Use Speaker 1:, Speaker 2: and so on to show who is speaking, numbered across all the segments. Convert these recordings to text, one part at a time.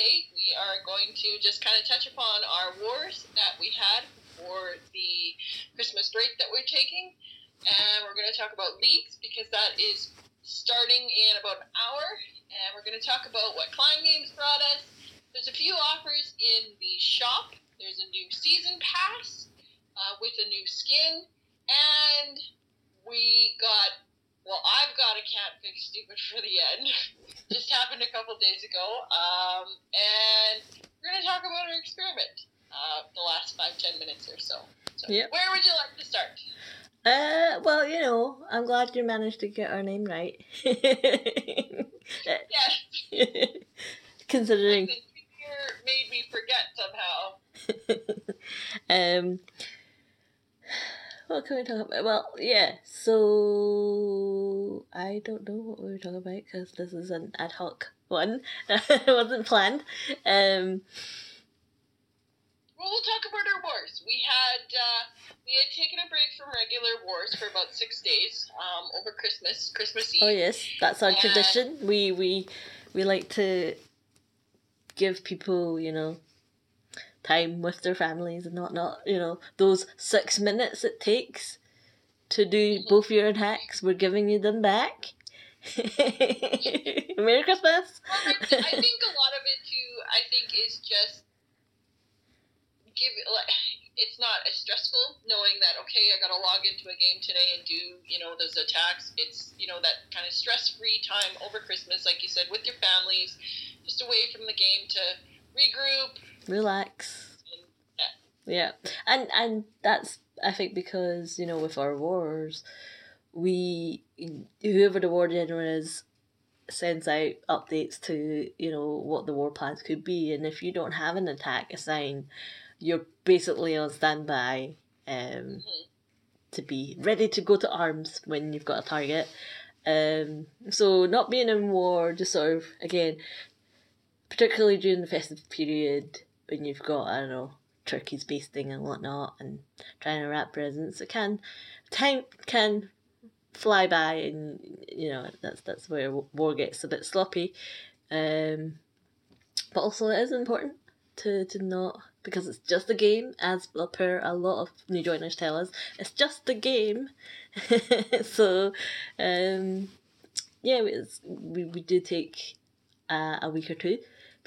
Speaker 1: today. We are going to just kind of touch upon our wars that we had for the Christmas break that we're taking. And we're going to talk about leagues because that is starting in about an hour. And we're going to talk about what Clan Games brought us. There's a few offers in the shop. There's a new season pass uh, with a new skin. And we got well, I've got a cat fix stupid for the end. Just happened a couple days ago. Um, and we're going to talk about our experiment uh, the last five, ten minutes or so. So,
Speaker 2: Yep.
Speaker 1: where would you like to start?
Speaker 2: Uh, well, you know, I'm glad you managed to get our name right.
Speaker 1: Yes.
Speaker 2: Considering,
Speaker 1: The made me forget somehow.
Speaker 2: um, what can we talk about? Well, yeah. So I don't know what we were talking about because this is an ad hoc one. it wasn't planned. Um,
Speaker 1: Well, we'll talk about our wars. We had uh, we had taken a break from regular wars for about six days um, over Christmas, Christmas Eve.
Speaker 2: oh yes, that's our
Speaker 1: Yeah.
Speaker 2: tradition. We we we like to give people, you know, time with their families and whatnot. You know, those six minutes it takes to do
Speaker 1: Mhm.
Speaker 2: both your attacks, we're giving you them back. Merry Christmas!
Speaker 1: Well, I, I think a lot of it too. I think is just give like it's not as stressful knowing that okay, I got to log into a game today and do you know those attacks. It's you know that kind of stress free time over Christmas, like you said, with your families, just away from the game to regroup.
Speaker 2: Relax.
Speaker 1: And,
Speaker 2: Yeah, and and that's I think because you know with our wars, we whoever the war general is sends out updates to you know what the war plans could be, and if you don't have an attack assigned, you're basically on standby, um, to be ready to go to arms when you've got a target. Um, so not being in war, just sort of again, particularly during the festive period when you've got I don't know turkeys basting and whatnot and trying to wrap presents, it can time can fly by and you know that's that's where war gets a bit sloppy. Um, but also it is important to to not because it's just a game, as per a lot of new joiners tell us, it's just a game. so, um, yeah, we do take uh, a week or two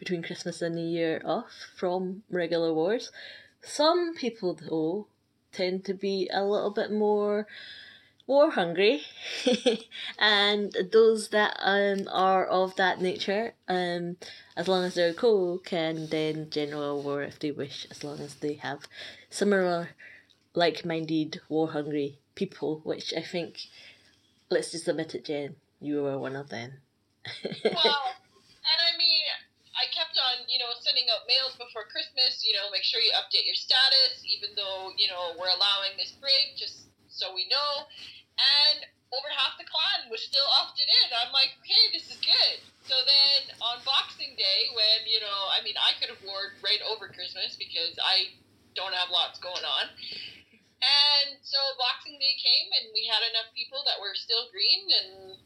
Speaker 2: between Christmas and New Year off from regular wars. Some people though tend to be a little bit more war hungry and those that um are of that nature um as long as they're cool can then general war if they wish as long as they have similar like-minded war hungry people which i think let's just admit it jen you were one of them
Speaker 1: I kept on, you know, sending out mails before Christmas. You know, make sure you update your status, even though you know we're allowing this break, just so we know. And over half the clan was still opted in. I'm like, okay, this is good. So then on Boxing Day, when you know, I mean, I could have warred right over Christmas because I don't have lots going on. And so Boxing Day came, and we had enough people that were still green, and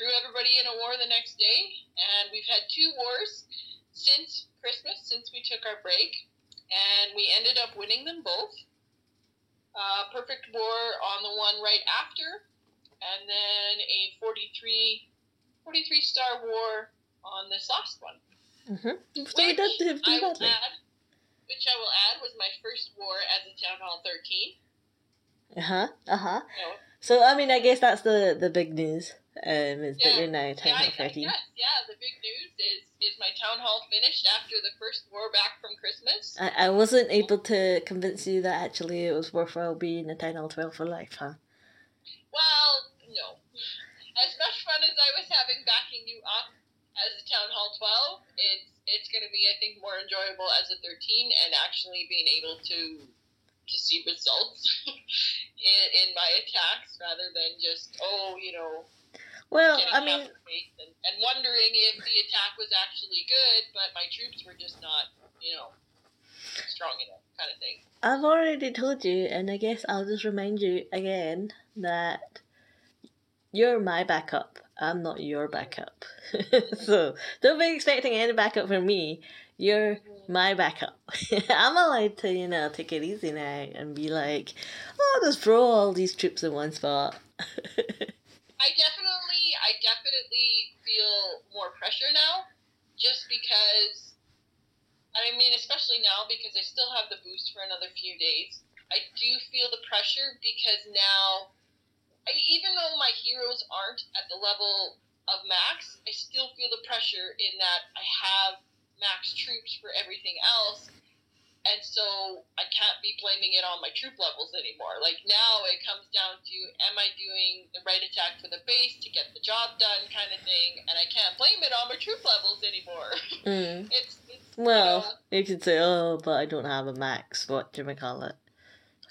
Speaker 1: threw everybody in a war the next day. And we've had two wars since Christmas, since we took our break, and we ended up winning them both. Uh, perfect war on the one right after, and then a 43, 43 star war on this last one.
Speaker 2: mm-hmm. so we did do
Speaker 1: I will add, which I will add was my first war as a Town Hall 13.
Speaker 2: uh-huh uh-huh
Speaker 1: So,
Speaker 2: so i mean i guess that's the the big news um is that
Speaker 1: Yeah.
Speaker 2: you're now time
Speaker 1: yeah, I,
Speaker 2: out 13
Speaker 1: yes, yeah, the big news is, is my Town Hall finished after the first war back from Christmas.
Speaker 2: I, I wasn't able to convince you that actually it was worthwhile being a Town Hall 12 for life, huh?
Speaker 1: Well, no. As much fun as I was having backing you up as a Town Hall 12, it's it's going to be, I think, more enjoyable as a 13 and actually being able to to see results in, in my attacks rather than just, oh, you know,
Speaker 2: Well, I mean,
Speaker 1: and, and wondering if the attack was actually good, but my troops were just not, you know, strong enough. kind of thing.
Speaker 2: I've already told you, and I guess I'll just remind you again that you're my backup. I'm not your backup. so don't be expecting any backup from me. You're mm-hmm. my backup. I'm allowed to, you know, take it easy now and be like, oh, just throw all these troops in one spot.
Speaker 1: I definitely, I definitely feel more pressure now, just because. I mean, especially now because I still have the boost for another few days. I do feel the pressure because now, I, even though my heroes aren't at the level of max, I still feel the pressure in that I have max troops for everything else. And so I can't be blaming it on my troop levels anymore. Like now it comes down to am I doing the right attack for the base to get the job done kind of thing, and I can't blame it on my troop levels anymore.
Speaker 2: Mm.
Speaker 1: it's, it's
Speaker 2: Well,
Speaker 1: you know,
Speaker 2: you could say, oh, but I don't have a max, what do we call it?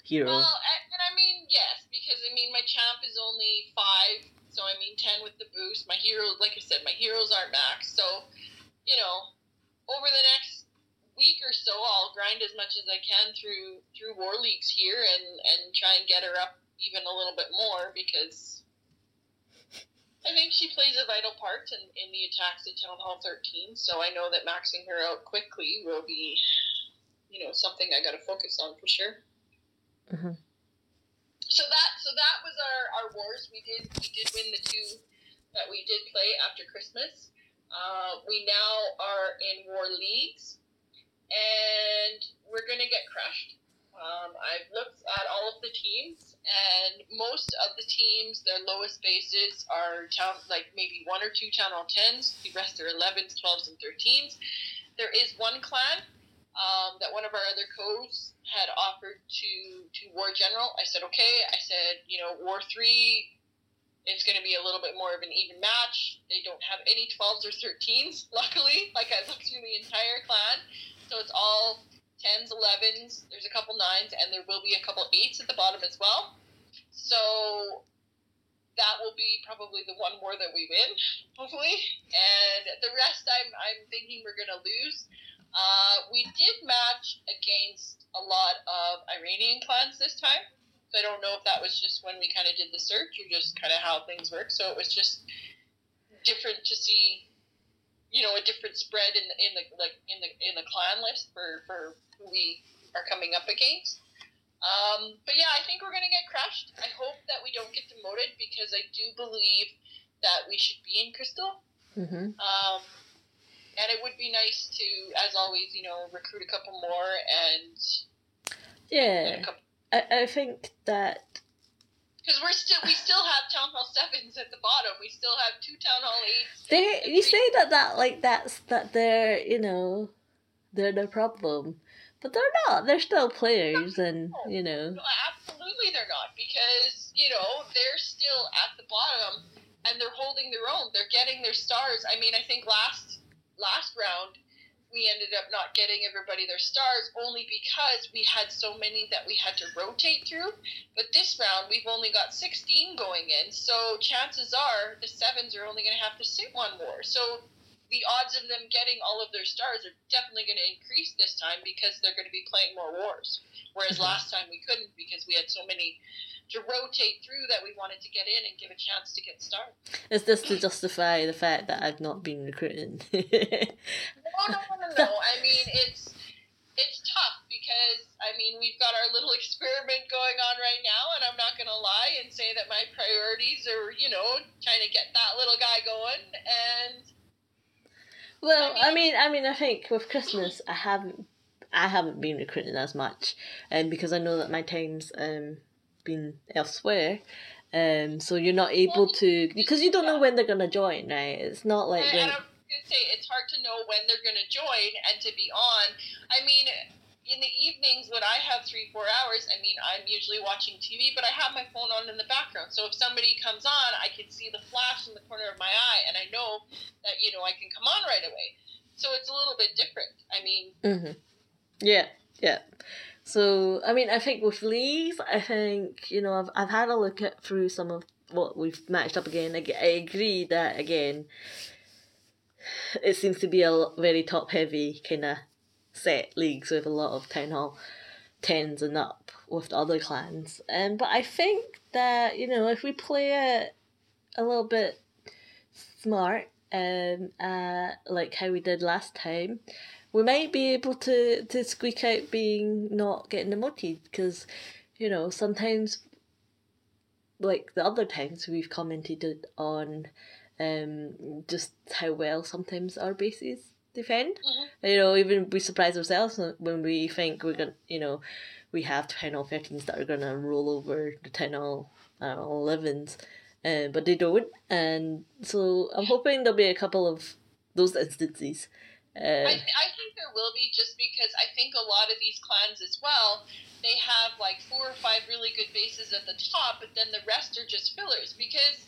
Speaker 2: Hero.
Speaker 1: Well, and, and I mean, yes, because I mean, my champ is only five, so I mean, ten with the boost. My heroes, like I said, my heroes aren't max, so you know, over the next week or so, I'll grind as much as I can through through war leagues here and and try and get her up even a little bit more because. I think she plays a vital part in, in the attacks at Town Hall 13, so I know that maxing her out quickly will be, you know, something I got to focus on for sure
Speaker 2: Mhm.
Speaker 1: so that so that was our, our wars. We did we did win the two that we did play after Christmas. Uh, we now are in war leagues, and we're gonna get crushed. Um, I've looked at all of the teams, and most of the teams, their lowest bases are town like maybe one or two hall tens. The rest are 11s, 12s, and 13s. There is one clan um, that one of our other codes had offered to to War General. I said okay. I said you know War three. It's going to be a little bit more of an even match. They don't have any 12s or 13s, luckily. Like I looked through the entire clan, so it's all 10s, 11s. There's a couple 9s, and there will be a couple 8s at the bottom as well. So that will be probably the one more that we win, hopefully. And the rest, I'm I'm thinking we're going to lose. Uh, we did match against a lot of Iranian clans this time. So I don't know if that was just when we kind of did the search or just kind of how things work. So it was just different to see, you know, a different spread in the in the like in the in the clan list for for who we are coming up against. Um, but yeah, I think we're gonna get crushed. I hope that we don't get demoted because I do believe that we should be in Crystal.
Speaker 2: Mm-hmm.
Speaker 1: Um, and it would be nice to, as always, you know, recruit a couple more and,
Speaker 2: Yeah, I, I think that
Speaker 1: because we're still we still have town hall sevens at the bottom. We still have two town hall eights.
Speaker 2: they you say that that like that's that they're you know they're the problem, but they're not. They're still players, and you know.
Speaker 1: No, absolutely they're not because you know they're still at the bottom and they're holding their own. They're getting their stars. I mean, I think last last round we ended up not getting everybody their stars only because we had so many that we had to rotate through. But this round we've only got 16 going in, so chances are the sevens are only going to have to sit one more. So the odds of them getting all of their stars are definitely going to increase this time because they're going to be playing more wars. Whereas
Speaker 2: Mhm.
Speaker 1: last time we couldn't because we had so many to rotate through that we wanted to get in and give a chance to get started.
Speaker 2: Is this to justify the fact that I've not been recruiting?
Speaker 1: No, no, no, no, no. I mean, it's it's tough because I mean we've got our little experiment going on right now, and I'm not gonna lie and say that my priorities are you know trying to get that little guy going, and
Speaker 2: well,
Speaker 1: I
Speaker 2: I mean, I mean, I think with Christmas, I haven't, I haven't been recruiting as much, and because I know that my time's um been elsewhere. Um, so you're not able to because you don't know when they're gonna join, right? It's not like
Speaker 1: and,
Speaker 2: when
Speaker 1: gonna say it's hard to know when they're gonna join and to be on. I mean. In the evenings when I have three, four hours, I mean, I'm usually watching TV, but I have my phone on in the background. So if somebody comes on, I can see the flash in the corner of my eye, and I know that, you know, I can come on right away. So it's a little bit different. I mean,
Speaker 2: hmm Yeah, yeah. So I mean, I think with Lee's, I think you know I've I've had a look at through some of what we've matched up again. I agree that again, it seems to be a very top heavy kind of set leagues with a lot of town hall. tens and up with the other clans. Um, but I think that you know if we play it a little bit smart, um, uh, like how we did last time, we might be able to to squeak out being not getting demoted because you know sometimes like the other times we've commented on um just how well sometimes our bases defend.
Speaker 1: Mm-hmm.
Speaker 2: You know, even we surprise ourselves when we think we're gonna, you know, we have town hall thirteens that are gonna roll over the town hall uh, elevens, uh, but they don't. And so I'm hoping there'll be a couple of those instances. Uh,
Speaker 1: I, th- I think there will be just because I think a lot of these clans as well, they have like four or five really good bases at the top, but then the rest are just fillers. Because,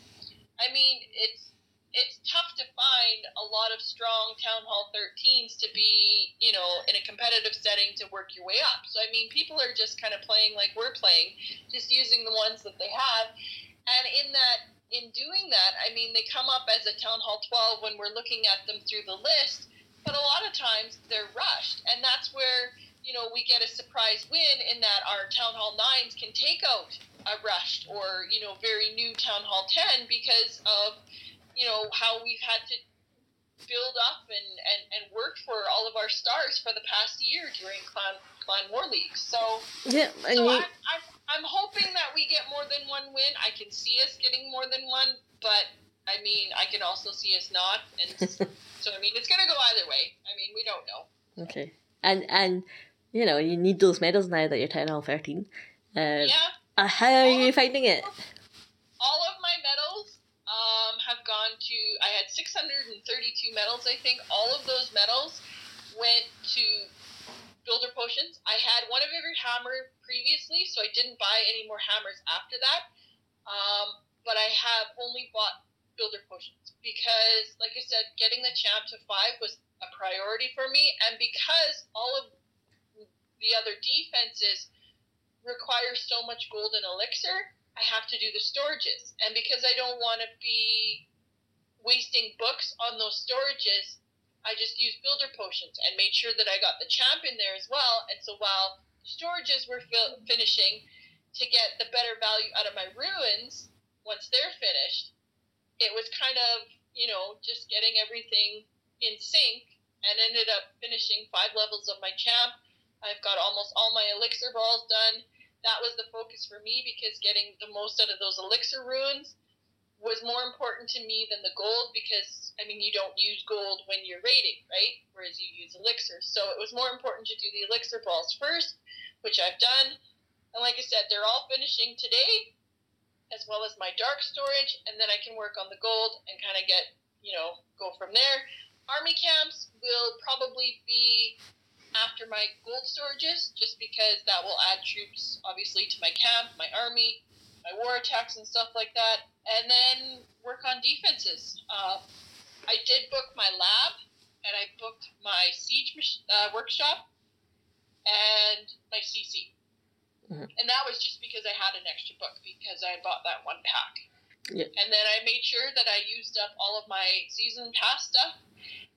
Speaker 1: I mean, it's it's tough to find a lot of strong Town Hall 13s to be, you know, in a competitive setting to work your way up. So, I mean, people are just kind of playing like we're playing, just using the ones that they have. And in that, in doing that, I mean, they come up as a Town Hall 12 when we're looking at them through the list, but a lot of times they're rushed. And that's where, you know, we get a surprise win in that our Town Hall 9s can take out a rushed or, you know, very new Town Hall 10 because of you know how we've had to build up and, and, and work for all of our stars for the past year during clan clan war leagues. So
Speaker 2: yeah,
Speaker 1: so you... I'm, I'm I'm hoping that we get more than one win. I can see us getting more than one, but I mean I can also see us not, and so I mean it's gonna go either way. I mean we don't know.
Speaker 2: Okay, and and you know you need those medals now that you're town hall thirteen.
Speaker 1: Uh, yeah.
Speaker 2: Uh, how are all you finding it?
Speaker 1: All of my medals um, have gone to, I had 632 medals, I think. All of those medals went to builder potions. I had one of every hammer previously, so I didn't buy any more hammers after that. Um, but I have only bought builder potions because, like I said, getting the champ to five was a priority for me, and because all of the other defenses require so much gold and elixir, I have to do the storages. And because I don't want to be wasting books on those storages, I just used builder potions and made sure that I got the champ in there as well. And so while storages were fil- finishing to get the better value out of my runes once they're finished, it was kind of, you know, just getting everything in sync and ended up finishing five levels of my champ. I've got almost all my elixir balls done that was the focus for me because getting the most out of those elixir runes was more important to me than the gold because I mean you don't use gold when you're raiding, right? Whereas you use elixir. So it was more important to do the elixir balls first, which I've done. And like I said, they're all finishing today, as well as my dark storage, and then I can work on the gold and kind of get, you know, go from there. Army camps will probably be after my gold storages, just because that will add troops, obviously, to my camp, my army, my war attacks, and stuff like that. And then work on defenses. Uh, I did book my lab, and I booked my siege uh, workshop, and my CC. Mm-hmm. And that was just because I had an extra book because I bought that one pack.
Speaker 2: Yep.
Speaker 1: And then I made sure that I used up all of my season pass stuff.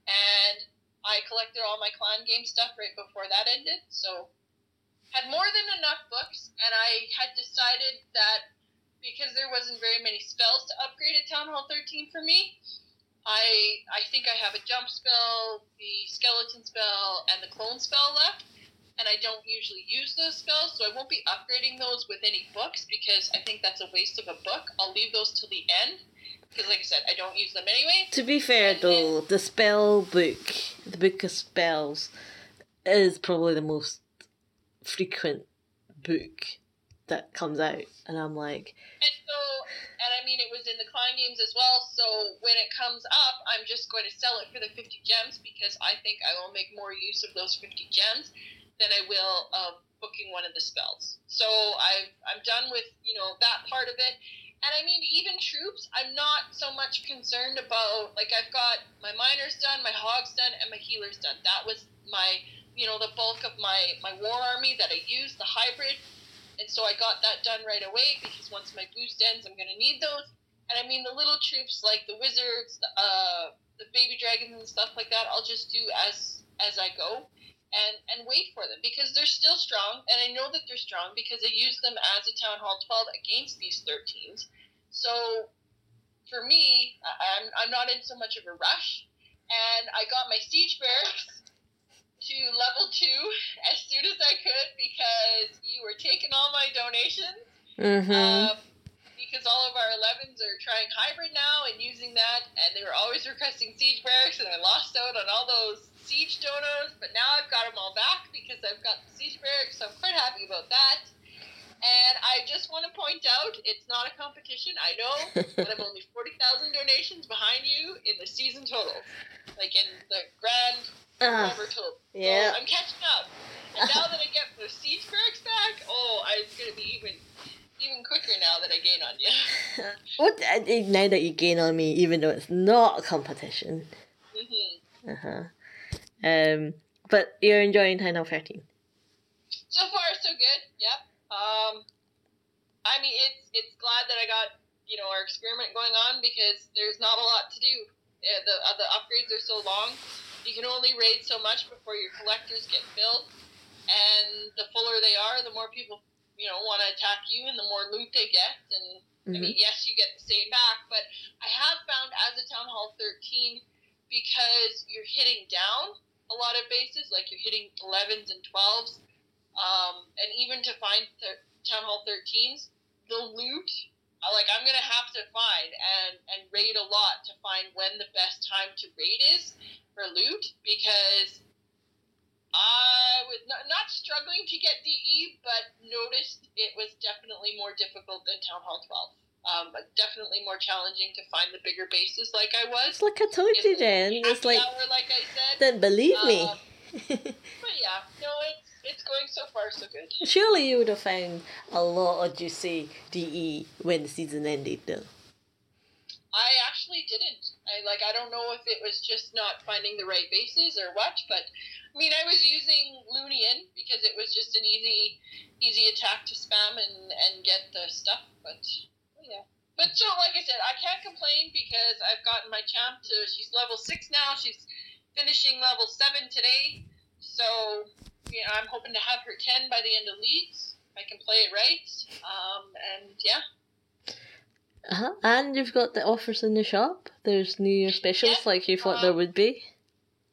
Speaker 1: And I collected all my clan game stuff right before that ended, so had more than enough books, and I had decided that because there wasn't very many spells to upgrade at Town Hall 13 for me, I I think I have a jump spell, the skeleton spell, and the clone spell left, and I don't usually use those spells, so I won't be upgrading those with any books because I think that's a waste of a book. I'll leave those till the end because, like I said, I don't use them anyway.
Speaker 2: To be fair, and though, the spell book, the book of spells, is probably the most frequent book that comes out, and I'm like.
Speaker 1: And so, and I mean, it was in the clan games as well. So when it comes up, I'm just going to sell it for the 50 gems because I think I will make more use of those 50 gems than I will of booking one of the spells. So I've I'm done with you know that part of it. And I mean, even troops, I'm not so much concerned about. Like, I've got my miners done, my hogs done, and my healers done. That was my, you know, the bulk of my my war army that I used, the hybrid. And so I got that done right away because once my boost ends, I'm going to need those. And I mean, the little troops like the wizards, uh, the baby dragons, and stuff like that, I'll just do as as I go. And and wait for them because they're still strong, and I know that they're strong because I used them as a town hall twelve against these thirteens. So for me, I'm I'm not in so much of a rush, and I got my siege barracks to level two as soon as I could because you were taking all my donations.
Speaker 2: Mm-hmm.
Speaker 1: Um, because all of our 11s are trying hybrid now and using that, and they were always requesting siege barracks, and I lost out on all those siege donos, but now I've got them all back because I've got the siege barracks, so I'm quite happy about that. And I just want to point out, it's not a competition. I know, but I'm only 40,000 donations behind you in the season total, like in the grand
Speaker 2: Ah,
Speaker 1: whatever total.
Speaker 2: yeah.
Speaker 1: So I'm catching up. And now that I get the siege barracks back, oh, I'm gonna be even even quicker now that I gain on you.
Speaker 2: what uh, now that you gain on me, even though it's not a competition.
Speaker 1: hmm
Speaker 2: Uh huh. Um, but you're enjoying Town Hall 13.
Speaker 1: So far, so good. Yep. Um, I mean, it's it's glad that I got you know our experiment going on because there's not a lot to do. Yeah, the uh, the upgrades are so long. You can only raid so much before your collectors get filled, and the fuller they are, the more people you know want to attack you, and the more loot they get. And I mean, yes, you get the same back, but I have found as a Town Hall 13 because you're hitting down a lot of bases, like you're hitting 11s and 12s, um, and even to find th- Town Hall 13s, the loot, uh, like I'm gonna have to find and and raid a lot to find when the best time to raid is for loot because I was not, not struggling to get DE, but noticed it was definitely more difficult than Town Hall 12. Um, but definitely more challenging to find the bigger bases like I was.
Speaker 2: It's like I told you then. It's like,
Speaker 1: hour, like I said.
Speaker 2: then believe me.
Speaker 1: Um, but yeah, no, it's it's going so far so good.
Speaker 2: Surely you would have found a lot of juicy DE when the season ended, though.
Speaker 1: I actually didn't. I like I don't know if it was just not finding the right bases or what, but I mean I was using Lunian because it was just an easy easy attack to spam and and get the stuff, but yeah. But so like I said, I can't complain because I've gotten my champ to she's level six now. She's finishing level seven today. So you know, I'm hoping to have her ten by the end of leagues. If I can play it right. Um, and yeah.
Speaker 2: Uh-huh. And you've got the offers in the shop. There's New Year specials
Speaker 1: Yeah,
Speaker 2: like you thought
Speaker 1: um,
Speaker 2: there would be.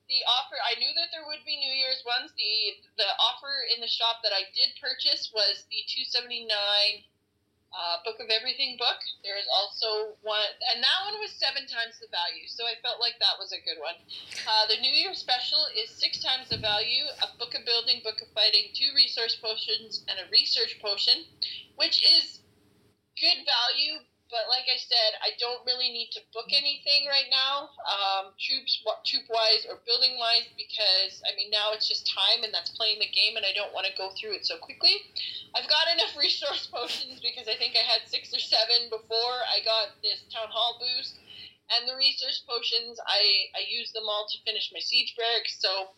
Speaker 1: the offer I knew that there would be New Year's ones. The the offer in the shop that I did purchase was the two seventy nine uh, Book of Everything book. There is also one, and that one was seven times the value, so I felt like that was a good one. Uh, the New Year special is six times the value: a Book of Building, Book of Fighting, two resource potions, and a research potion, which is good value. But like I said, I don't really need to book anything right now, um, troops, troop wise or building wise, because I mean now it's just time and that's playing the game, and I don't want to go through it so quickly. I've got enough resource potions because I think I had six or seven before I got this town hall boost, and the resource potions I I used them all to finish my siege barracks, so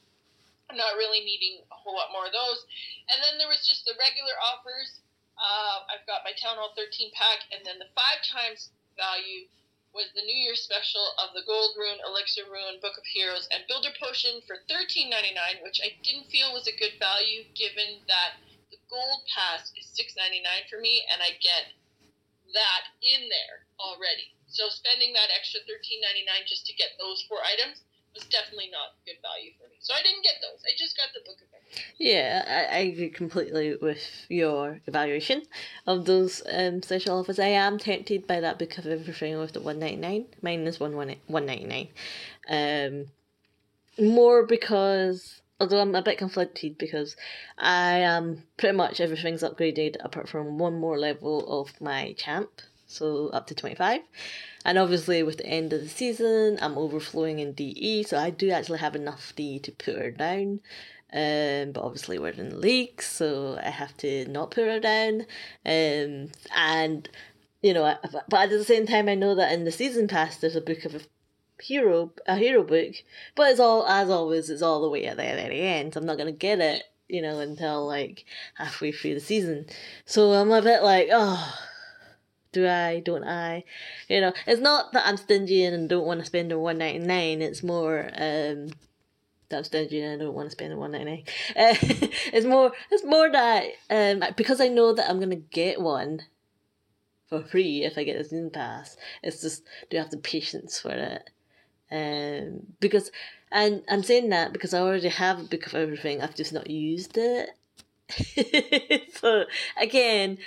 Speaker 1: I'm not really needing a whole lot more of those. And then there was just the regular offers. Uh, I've got my Town Hall 13 pack, and then the five times value was the New Year special of the Gold Rune, Elixir Rune, Book of Heroes, and Builder Potion for $13.99, which I didn't feel was a good value given that the Gold Pass is $6.99 for me, and I get that in there already. So spending that extra $13.99 just to get those four items was definitely not good value for me. So I didn't get those. I just got the Book of Everything.
Speaker 2: Yeah, I, I agree completely with your evaluation of those um, special offers. I am tempted by that book of everything with the one ninety nine. Mine is one one ninety nine. Um, more because although I'm a bit conflicted because I am pretty much everything's upgraded apart from one more level of my champ, so up to twenty five. And obviously, with the end of the season, I'm overflowing in DE, so I do actually have enough DE to put her down. Um, but obviously, we're in the league, so I have to not put her down. Um, and you know, I- but at the same time, I know that in the season pass, there's a book of a hero, a hero book, but it's all as always, it's all the way at the very end. I'm not gonna get it, you know, until like halfway through the season. So I'm a bit like, oh, do I? Don't I? You know, it's not that I'm stingy and don't want to spend a one ninety nine. It's more, um, that's stingy and I don't want to spend the one ninety nine. Uh, it's more it's more that um because I know that I'm gonna get one for free if I get a season pass. It's just do I have the patience for it? Um because and I'm saying that because I already have a book of everything, I've just not used it. so again,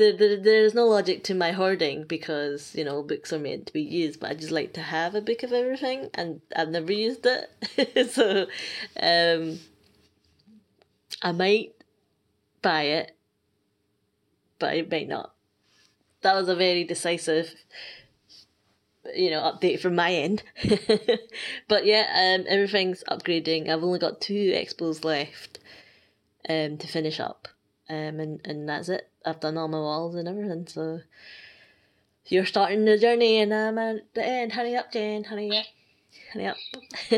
Speaker 2: the, the, there's no logic to my hoarding because you know books are meant to be used but i just like to have a book of everything and i've never used it. So um i might buy it but it might not. That was a very decisive you know update from my end. But yeah um everything's upgrading. I've only got two expos left um to finish up um and and that's it I've done all my walls and everything, so you're starting the journey and I'm at the end. Hurry up, Jen. Hurry, hurry up.
Speaker 1: uh,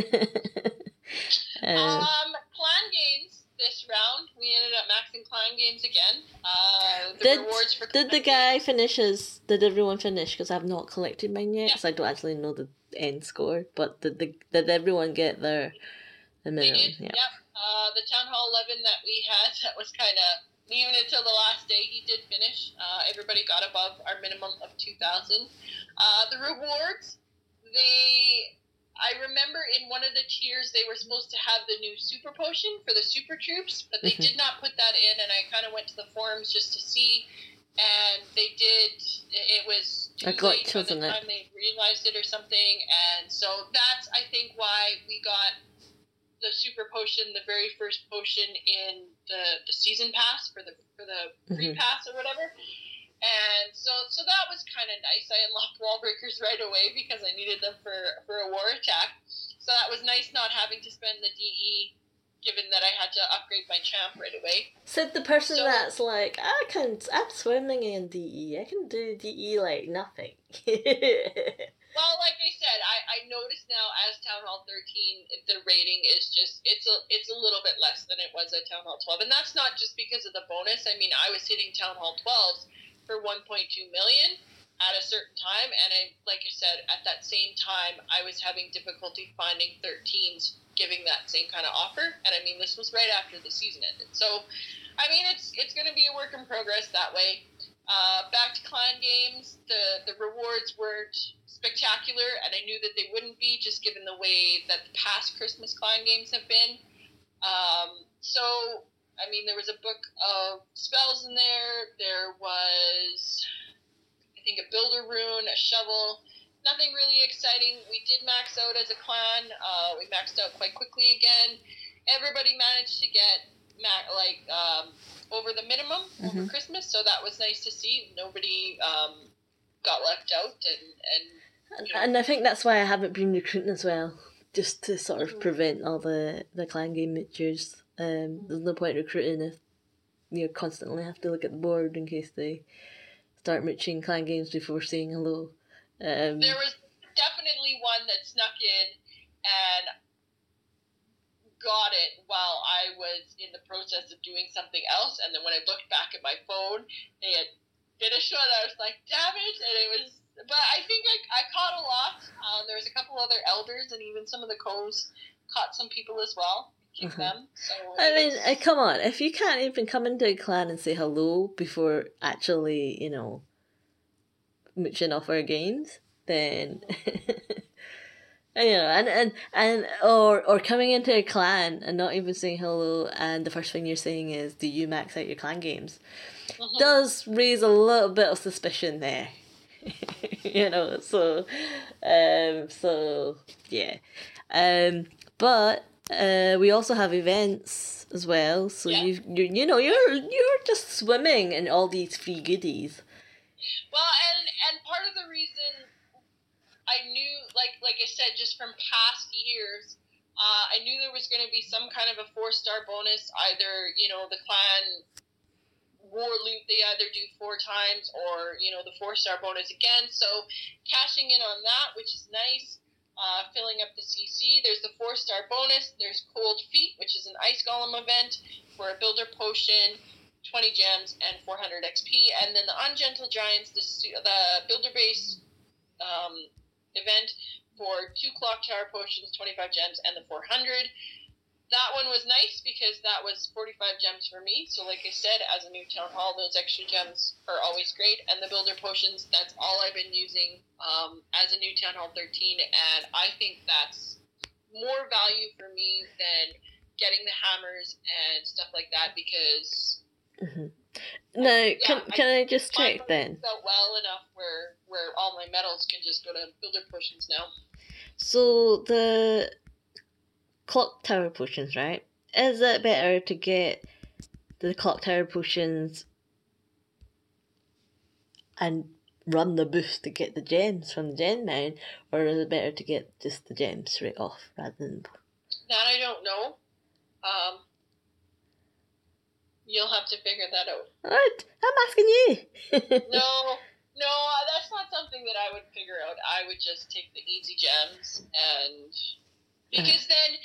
Speaker 1: um, clan games this round. We ended up maxing clan games again. Uh, the
Speaker 2: did,
Speaker 1: rewards for
Speaker 2: did the guy finish his? Did everyone finish? Because I've not collected mine yet. Because yeah. I don't actually know the end score. But did the, did everyone get their the minimum?
Speaker 1: They did. Yep. yep. Uh, the town hall eleven that we had that was kind of even until the last day, he did finish. Uh, everybody got above our minimum of 2,000. Uh, the rewards, they. I remember in one of the tiers they were supposed to have the new super potion for the super troops, but they mm-hmm. did not put that in, and I kind of went to the forums just to see, and they did. It was too late by the time it? they realized it or something, and so that's I think why we got the super potion, the very first potion in the, the season pass for the for the mm-hmm. free pass or whatever. And so so that was kind of nice. I unlocked wall breakers right away because I needed them for for a war attack. So that was nice not having to spend the DE given that I had to upgrade my champ right away.
Speaker 2: Said the person so, that's like, I can't. I'm swimming in DE. I can do DE like nothing.
Speaker 1: Well, like I said, I, I noticed now as Town Hall 13, the rating is just it's a it's a little bit less than it was at Town Hall 12, and that's not just because of the bonus. I mean, I was hitting Town Hall 12s for 1.2 million at a certain time, and I like I said, at that same time, I was having difficulty finding 13s giving that same kind of offer, and I mean, this was right after the season ended, so. I mean, it's it's going to be a work in progress that way. Uh, back to clan games, the the rewards weren't spectacular, and I knew that they wouldn't be, just given the way that the past Christmas clan games have been. Um, so, I mean, there was a book of spells in there. There was, I think, a builder rune, a shovel. Nothing really exciting. We did max out as a clan. Uh, we maxed out quite quickly again. Everybody managed to get like um, over the minimum mm-hmm. over Christmas, so that was nice to see. Nobody um, got left out, and and
Speaker 2: you know. and I think that's why I haven't been recruiting as well, just to sort of mm-hmm. prevent all the the clan game mixtures. Um, there's no point recruiting if you constantly have to look at the board in case they start mitching clan games before saying hello.
Speaker 1: Um, there was definitely one that snuck in, and got it while I was in the process of doing something else. And then when I looked back at my phone, they had finished one. I was like, damn it. And it was, but I think I, I caught a lot. Um, there was a couple other elders and even some of the co's caught some people as well. Mm-hmm. Them, so
Speaker 2: I mean, uh, come on! If you can't even come into a clan and say hello before actually, you know, mooching off our games, then you know, and, and and or or coming into a clan and not even saying hello, and the first thing you're saying is, "Do you max out your clan games?" Mm-hmm. Does raise a little bit of suspicion there, you know. So, um, so yeah, um, but uh, we also have events as well. So yeah. you you you know you're you're just swimming in all these free goodies.
Speaker 1: Well, and and part of the reason I knew, like like I said, just from past years, uh, I knew there was going to be some kind of a four star bonus. Either you know the clan war loot they either do four times, or you know the four star bonus again. So cashing in on that, which is nice. Uh, filling up the CC. There's the four star bonus. There's Cold Feet, which is an ice golem event for a builder potion. 20 gems and 400 XP, and then the Ungentle Giants, the the builder base um, event for two clock tower potions, 25 gems, and the 400. That one was nice because that was 45 gems for me. So, like I said, as a new town hall, those extra gems are always great. And the builder potions, that's all I've been using um, as a new town hall 13. And I think that's more value for me than getting the hammers and stuff like that because.
Speaker 2: Mm-hmm. No, can, can I, I just check then?
Speaker 1: Felt well enough where where all my medals can just go to builder potions now.
Speaker 2: So the clock tower potions, right? Is it better to get the clock tower potions and run the boost to get the gems from the gem mine, or is it better to get just the gems straight off rather than?
Speaker 1: That I don't know. Um, you'll have to figure that out.
Speaker 2: What? I'm asking you.
Speaker 1: no, no, that's not something that I would figure out. I would just take the easy gems and because then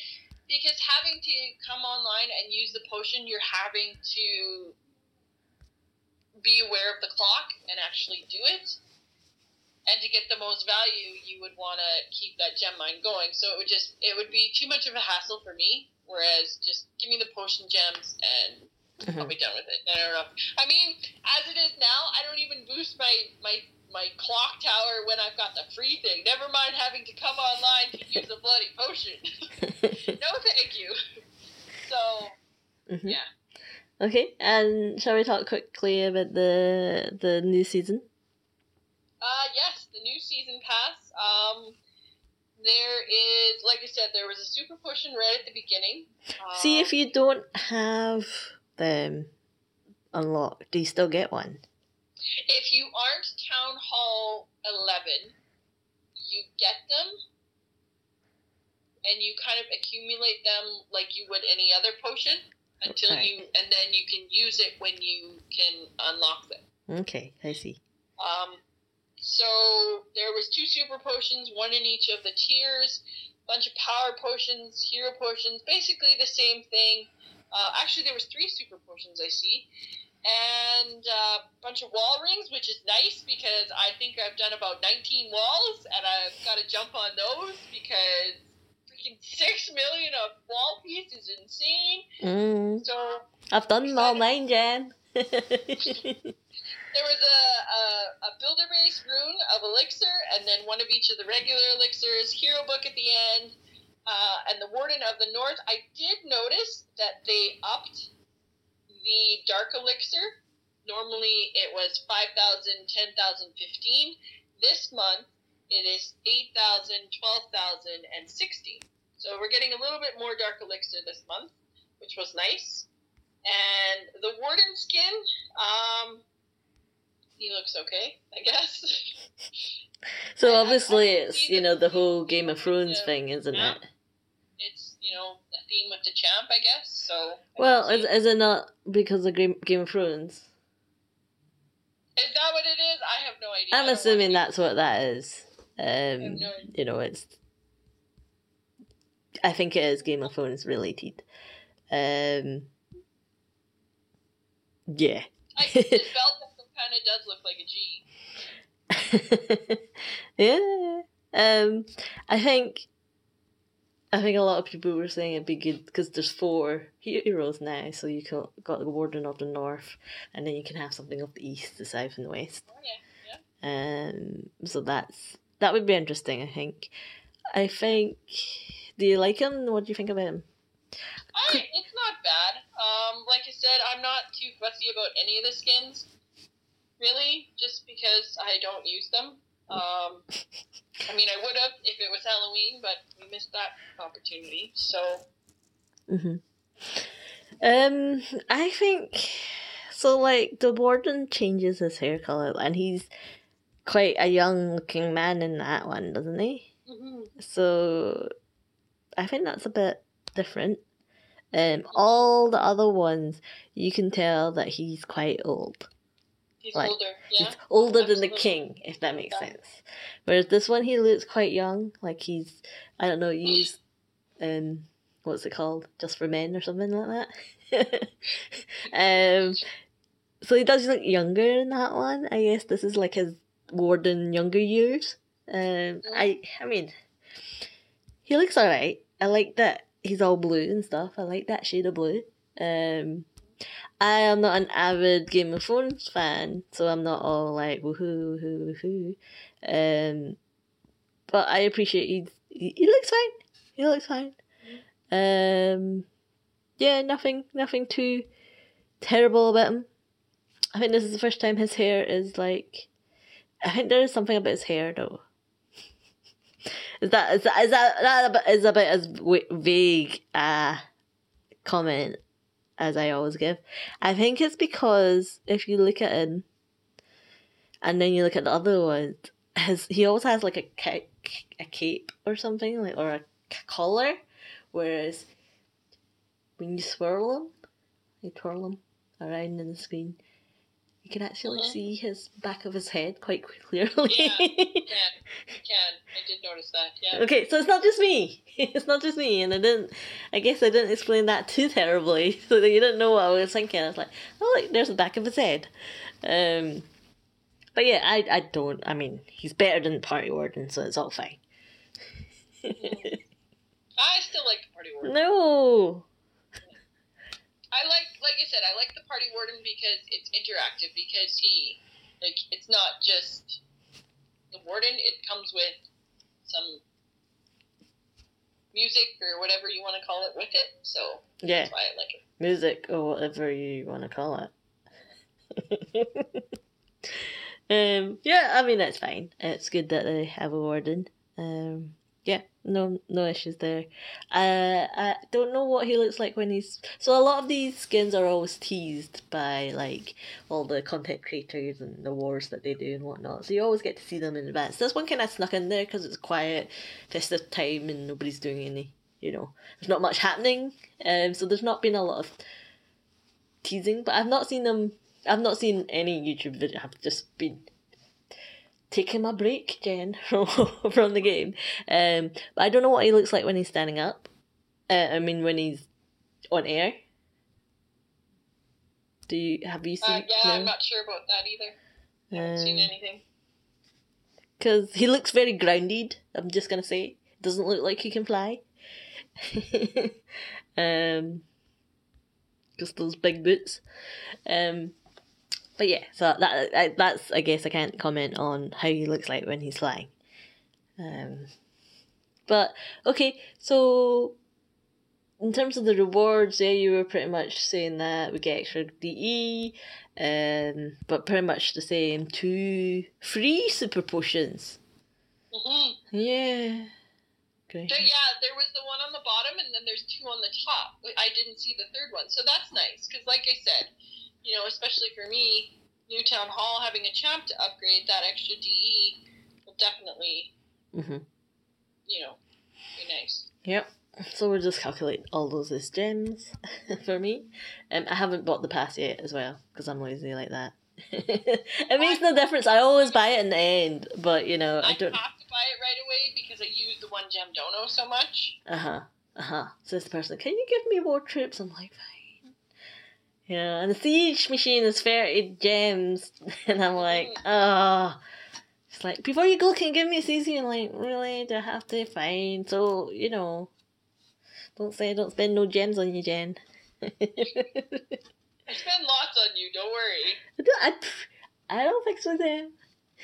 Speaker 1: because having to come online and use the potion, you're having to be aware of the clock and actually do it. And to get the most value, you would want to keep that gem mine going. So it would just it would be too much of a hassle for me. Whereas just give me the potion gems and Mm-hmm. I'll be done with it. I don't know. I mean, as it is now, I don't even boost my my my clock tower when I've got the free thing. Never mind having to come online to use a bloody potion. no, thank you. So, mm-hmm. yeah.
Speaker 2: Okay, and shall we talk quickly about the the new season?
Speaker 1: Uh yes, the new season pass. Um, there is, like I said, there was a super potion right at the beginning.
Speaker 2: Um, See if you don't have them unlocked, do you still get one?
Speaker 1: If you aren't Town Hall 11, you get them and you kind of accumulate them like you would any other potion until okay. you and then you can use it when you can unlock them.
Speaker 2: Okay, I see.
Speaker 1: Um so there was two super potions, one in each of the tiers, bunch of power potions, hero potions, basically the same thing. Uh, actually, there was three super potions I see, and a uh, bunch of wall rings, which is nice because I think I've done about 19 walls, and I've got to jump on those because freaking six million of wall piece is insane.
Speaker 2: Mm.
Speaker 1: So
Speaker 2: I've done all mine, Jen.
Speaker 1: there was a, a, a builder base rune of elixir, and then one of each of the regular elixirs, hero book at the end, uh, and the Warden of the North. I did notice that they upped the Dark Elixir. Normally it was 5,000, 10,000, 15. This month it is 8,000, 12,000, and 16. So we're getting a little bit more Dark Elixir this month, which was nice. And the Warden skin, um, he looks okay, I guess.
Speaker 2: so obviously it's, you know, the whole Game of Thrones thing, isn't yeah. it?
Speaker 1: You know, a theme with the champ, I guess. So.
Speaker 2: well, is, is it not because of Game, Game of Thrones?
Speaker 1: Is that what it is? I have no idea.
Speaker 2: I'm assuming that's what that is. Um, no you know, it's. I think it is Game of Thrones related. Um, yeah.
Speaker 1: I think this belt kind of does look like a
Speaker 2: G. yeah. Um, I think I think a lot of people were saying it'd be good because there's four heroes now, so you can, got the Warden of the North, and then you can have something of the East, the South, and the West.
Speaker 1: Oh, yeah, yeah.
Speaker 2: Um, so that's that would be interesting. I think. I think. Do you like him? What do you think about him?
Speaker 1: I, it's not bad. Um, like I said, I'm not too fussy about any of the skins, really, just because I don't use them. Um, I mean, I would have if it was Halloween, but we missed that opportunity. So.
Speaker 2: Mhm. Um, I think so. Like the warden changes his hair color, and he's quite a young-looking man in that one, doesn't he?
Speaker 1: Mm-hmm.
Speaker 2: So, I think that's a bit different. Um, all the other ones, you can tell that he's quite old.
Speaker 1: He's like, older. Yeah.
Speaker 2: He's older Absolutely. than the king, if that makes yeah. sense. Whereas this one, he looks quite young. Like he's, I don't know, used, um, what's it called? Just for men or something like that. um, so he does look younger in that one. I guess this is like his warden younger years. Um, I I mean, he looks alright. I like that he's all blue and stuff. I like that shade of blue. Um, I am not an avid Game of Thrones fan, so I'm not all like woohoo, woohoo, woohoo. Um, but I appreciate he, he. He looks fine. He looks fine. Um, yeah, nothing, nothing too terrible about him. I think this is the first time his hair is like. I think there is something about his hair though. Is that is that is that that is about as vague a comment as I always give? I think it's because if you look at him, and then you look at the other one, his he always has like a a cape or something like or a collar, whereas when you swirl him, you twirl him around in the screen, you can actually uh-huh. see his back of his head quite clearly.
Speaker 1: Yeah, you can. You can. I did notice that. Yeah.
Speaker 2: Okay, so it's not just me. It's not just me, and I didn't. I guess I didn't explain that too terribly, so that you didn't know what I was thinking. I was like, oh, look, there's the back of his head. Um, but yeah, I I don't. I mean, he's better than Party Warden, so it's all fine.
Speaker 1: I still like Party Warden.
Speaker 2: No.
Speaker 1: I like, like I said, I like the party warden because it's interactive. Because he, like, it's not just the warden. It comes with some music or whatever you want to call it with it. So
Speaker 2: yeah,
Speaker 1: that's why I like it.
Speaker 2: Music or whatever you want to call it. um, yeah, I mean that's fine. It's good that they have a warden. Um, no no issues there. Uh, I don't know what he looks like when he's so a lot of these skins are always teased by like all the content creators and the wars that they do and whatnot. So you always get to see them in advance. This one kind of snuck in there because it's quiet, festive time, and nobody's doing any. You know, there's not much happening. Um, so there's not been a lot of teasing, but I've not seen them. I've not seen any YouTube video. I've just been taking my break, Jen, from, from the game. Um, but I don't know what he looks like when he's standing up. Uh, I mean, when he's on air. Do you have you
Speaker 1: uh, seen? Uh, yeah, no? I'm not sure about that either. I haven't um, seen anything.
Speaker 2: Because he looks very grounded. I'm just gonna say, doesn't look like he can fly. um, just those big boots. Um, but yeah, so that that's I guess I can't comment on how he looks like when he's flying. Um, but okay, so in terms of the rewards, yeah, you were pretty much saying that we get extra DE, um, but pretty much the same. Two free super potions.
Speaker 1: Mm-hmm.
Speaker 2: Yeah.
Speaker 1: Okay. So yeah, there was the one on the bottom, and then there's two on the top. I didn't see the third one, so that's nice because, like I said, you know, especially for me, new town hall having a champ to upgrade that extra DE will definitely,
Speaker 2: mm-hmm.
Speaker 1: you know, be nice.
Speaker 2: Yep. So we'll just calculate all those as gems for me. Um, I haven't bought the pass yet as well because I'm lazy like that. it makes no difference. I always buy it in the end, but you know
Speaker 1: I,
Speaker 2: I don't
Speaker 1: have to buy it right away because I use the one gem dono so much.
Speaker 2: Uh huh. Uh huh. Says the person, "Can you give me more trips?" I'm like, fine. Yeah, and the siege machine is 30 gems. And I'm like, oh. It's like, before you go, can you give me a CC? And like, really? Do I have to? Fine. So, you know, don't say I don't spend no gems on you, Jen.
Speaker 1: I spend lots on you, don't worry.
Speaker 2: I don't, I, I don't think so, then.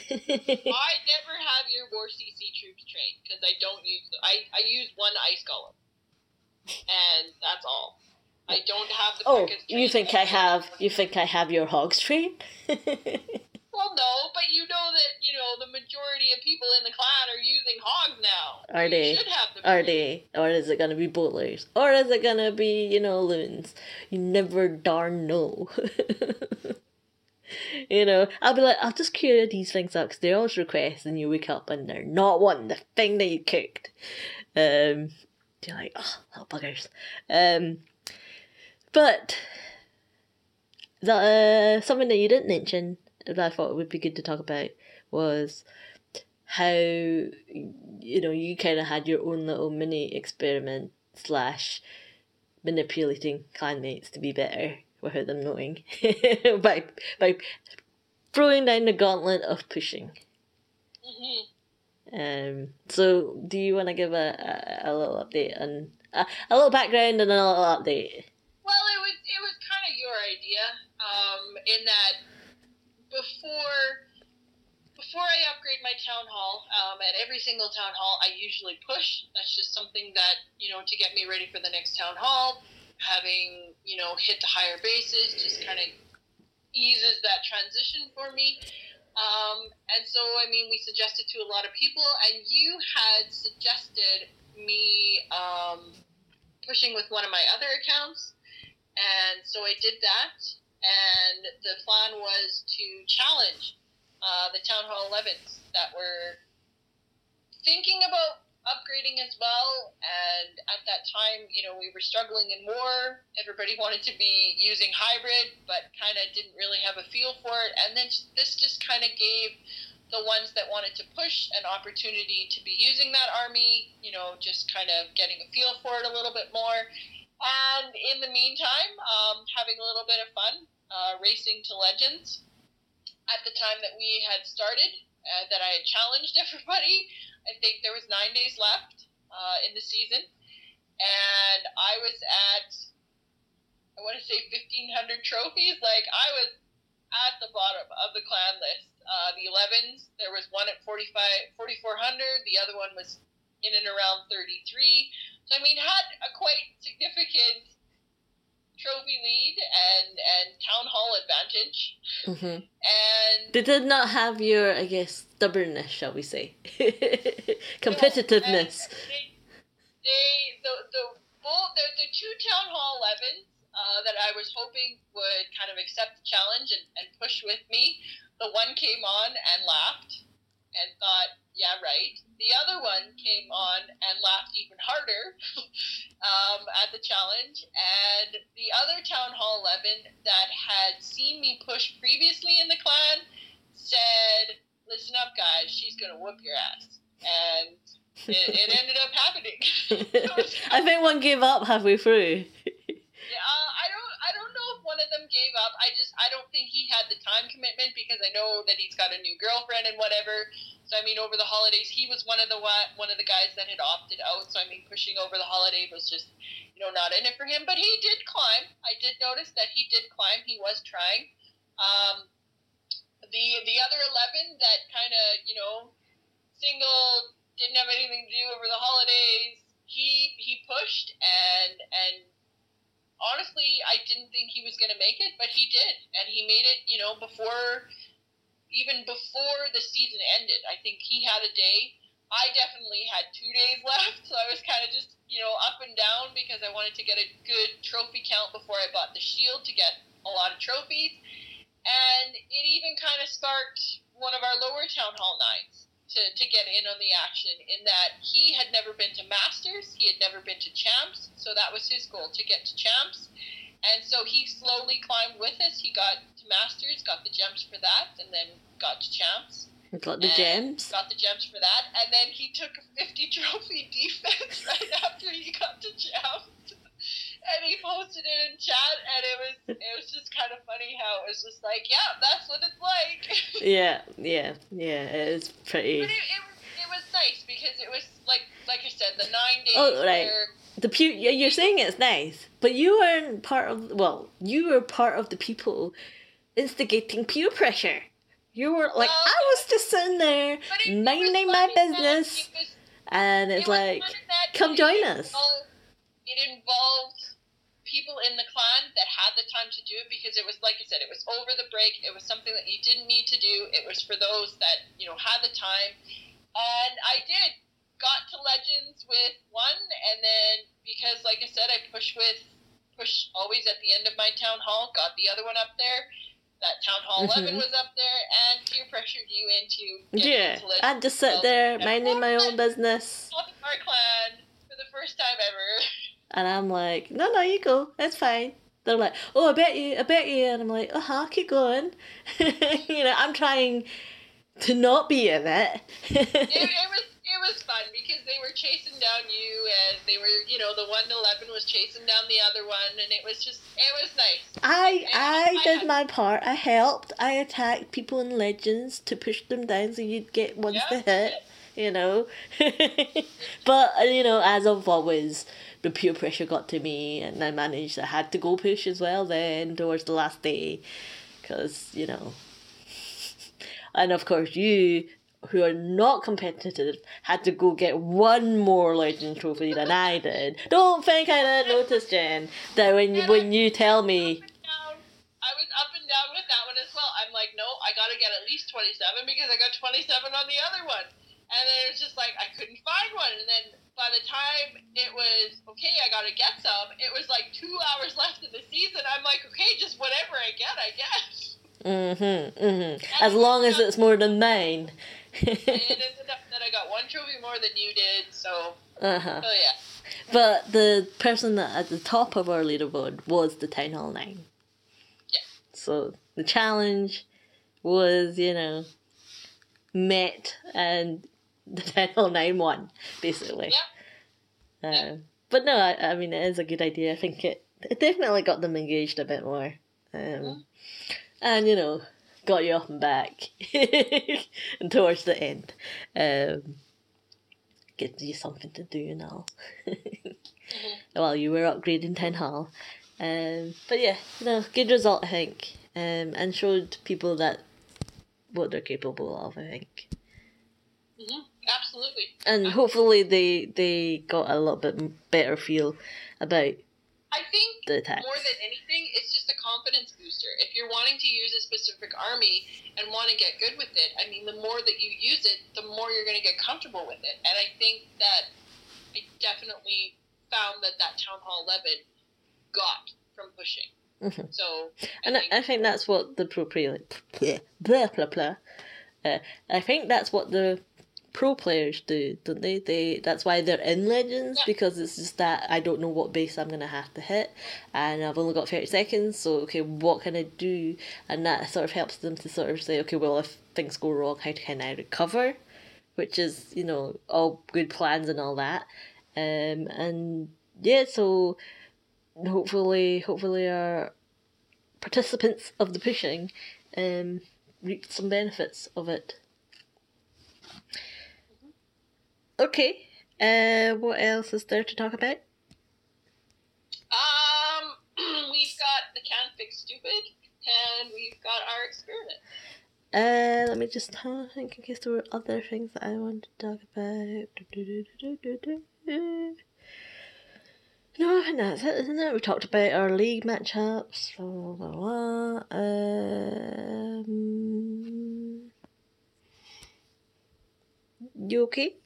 Speaker 1: I never have your War CC troops trained because I don't use them. I I use one ice golem, and that's all. I don't have the.
Speaker 2: Oh, you think I have? You think I have your hogs trained?
Speaker 1: well, no, but you know that you know the majority of people in the clan are using hogs now.
Speaker 2: Are they? The are they? Or is it gonna be bowlers? Or is it gonna be you know loons? You never darn know. you know, I'll be like, I'll just cure these things up because they're always requests, and you wake up and they're not one the thing that you cooked. Um, you're like, oh, little buggers. Um, but the uh, something that you didn't mention that I thought would be good to talk about was how you know you kind of had your own little mini experiment slash manipulating clanmates to be better without them knowing by by throwing down the gauntlet of pushing.
Speaker 1: Mm-hmm.
Speaker 2: Um, so, do you want to give a, a, a little update and uh, a little background and a little update?
Speaker 1: Well, it was it was kind of your idea, um, in that before before I upgrade my town hall, um, at every single town hall, I usually push. That's just something that you know to get me ready for the next town hall. Having you know hit the higher bases just kind of eases that transition for me. Um, and so, I mean, we suggested to a lot of people, and you had suggested me um, pushing with one of my other accounts. And so I did that. And the plan was to challenge uh, the Town Hall 11s that were thinking about upgrading as well. And at that time, you know, we were struggling in war. Everybody wanted to be using hybrid, but kind of didn't really have a feel for it. And then this just kind of gave the ones that wanted to push an opportunity to be using that army, you know, just kind of getting a feel for it a little bit more. And in the meantime, um, having a little bit of fun uh, racing to legends. At the time that we had started, uh, that I had challenged everybody, I think there was nine days left uh, in the season, and I was at I want to say 1,500 trophies. Like I was at the bottom of the clan list. Uh, the 11s, there was one at 45, 4,400. The other one was in and around 33. So I mean, had a quite significant trophy lead and and town hall advantage.
Speaker 2: Mm-hmm.
Speaker 1: And
Speaker 2: They did not have your, I guess, stubbornness, shall we say, competitiveness.
Speaker 1: They, they the the bull the, the two town hall 11s uh, that I was hoping would kind of accept the challenge and, and push with me. The one came on and laughed and thought, yeah, right. The other one came on and laughed even harder um, at the challenge. And the other Town Hall 11 that had seen me push previously in the clan said, listen up, guys, she's going to whoop your ass. And it, it ended up happening.
Speaker 2: I think one gave up halfway through.
Speaker 1: Yeah, uh, I don't. I don't know if one of them gave up. I just. I don't think he had the time commitment because I know that he's got a new girlfriend and whatever. So I mean, over the holidays, he was one of the one of the guys that had opted out. So I mean, pushing over the holiday was just, you know, not in it for him. But he did climb. I did notice that he did climb. He was trying. Um, the the other eleven that kind of you know, single didn't have anything to do over the holidays. He he pushed and and honestly, I didn't think he was going to make it, but he did, and he made it. You know, before even before the season ended, I think he had a day. I definitely had two days left, so I was kind of just you know up and down because I wanted to get a good trophy count before I bought the shield to get a lot of trophies, and it even kind of sparked one of our lower town hall nines to, to get in on the action in that he had never been to Masters, he had never been to Champs, so that was his goal to get to Champs. And so he slowly climbed with us. He got to Masters, got the gems for that, and then got to Champs.
Speaker 2: Got the gems.
Speaker 1: Got the gems for that, and then he took a 50 trophy defense right after he got to Champs. And he posted it in chat, and it was it was just kind of funny how it was just like, yeah, that's what it's like.
Speaker 2: Yeah, yeah, yeah. It is pretty.
Speaker 1: But it, it, it was nice because it was like like I said, the nine days
Speaker 2: Oh, right.
Speaker 1: where
Speaker 2: The pew. You're saying it's nice, but you weren't part of. Well, you were part of the people instigating peer pressure. You were like,
Speaker 1: Well,
Speaker 2: I was just sitting there
Speaker 1: it, it
Speaker 2: minding my
Speaker 1: that
Speaker 2: business,
Speaker 1: it was-
Speaker 2: and it's
Speaker 1: was
Speaker 2: like,
Speaker 1: that
Speaker 2: come
Speaker 1: it
Speaker 2: join us.
Speaker 1: It involved people in the clan that had the time to do it because it was like I said, it was over the break. It was something that you didn't need to do. It was for those that you know had the time, and I did got to legends with one, and then because like I said, I push with push always at the end of my town hall. Got the other one up there. That town hall
Speaker 2: Mhm.
Speaker 1: 11 was up there, and peer pressured you into
Speaker 2: Yeah,
Speaker 1: into.
Speaker 2: I'd just sit
Speaker 1: So,
Speaker 2: there minding my own business,
Speaker 1: clan for the first time ever.
Speaker 2: and I'm like, no, no, you go, it's fine. They're like, oh, I bet you, I bet you, and I'm like, uh huh, keep going. you know, I'm trying to not be in it.
Speaker 1: it, it was it was fun because they were chasing down you and they were you know the one eleven was chasing down the other one and it was just it was nice.
Speaker 2: I I
Speaker 1: I
Speaker 2: did my part. I helped. I attacked people in legends to push them down so you'd get ones
Speaker 1: Yeah.
Speaker 2: to hit. you know. but uh, you know, as of always, the peer pressure got to me, and I managed. I had to go push as well then towards the last day, because you know. And of course, you who are not competitive had to go get one more legend trophy than I did. Don't think I didn't notice, Jen, that when you, when you tell me.
Speaker 1: I was up and down with that one as well. I'm like, no, I got to get at least 27 because I got 27 on the other one. And then it was just like, I couldn't find one. And then by the time it was, okay, I got to get some, it was like two hours left in the season. I'm like, okay, just whatever I get, I guess.
Speaker 2: Mm-hmm, mm-hmm. As long as it's more than mine.
Speaker 1: it ended up that I got one trophy more than you did, so.
Speaker 2: Uh-huh.
Speaker 1: Oh, yeah.
Speaker 2: But the person that at the top of our leaderboard was the Town Hall 9.
Speaker 1: Yeah.
Speaker 2: So the challenge was, you know, met and the Town Hall 9 won, basically.
Speaker 1: Yeah.
Speaker 2: Uh,
Speaker 1: Yeah.
Speaker 2: But no, I, I mean, it is a good idea. I think it, it definitely got them engaged a bit more. Um,
Speaker 1: Mm-hmm.
Speaker 2: And, you know, got you up and back and towards the end. Um, gives you something to do all. While you were upgrading Town Hall. Um, but yeah, no, good result, I think. Um, and showed people that what they're capable of, I think.
Speaker 1: hmm Absolutely.
Speaker 2: And hopefully they they got a little bit better feel about
Speaker 1: I think
Speaker 2: the
Speaker 1: more than anything, it's just a confidence booster. If you're wanting to use a specific army and want to get good with it, I mean, the more that you use it, the more you're going to get comfortable with it. And I think that I definitely found that that Town Hall 11 got from pushing.
Speaker 2: Mhm.
Speaker 1: So,
Speaker 2: And I, I think that's what the pro player, blah, blah, blah, blah. Uh, I think that's what the pro players do, don't they? They that's why they're in Legends
Speaker 1: Yeah.
Speaker 2: because it's just that I don't know what base I'm gonna have to hit, and I've only got thirty seconds. So okay, what can I do? And that sort of helps them to sort of say, okay, well if things go wrong, how can I recover? Which is you know all good plans and all that, um, and yeah, so hopefully, hopefully our participants of the pushing um, reap some benefits of it. Okay, uh, what else is there to talk about?
Speaker 1: um, we've got the Can't Fix Stupid, and we've got our experiment.
Speaker 2: Uh, let me just think in case there were other things that I wanted to talk about. No, I think that's it, isn't it? We talked about our league matchups. Blah, blah, blah, blah. Um, you okay?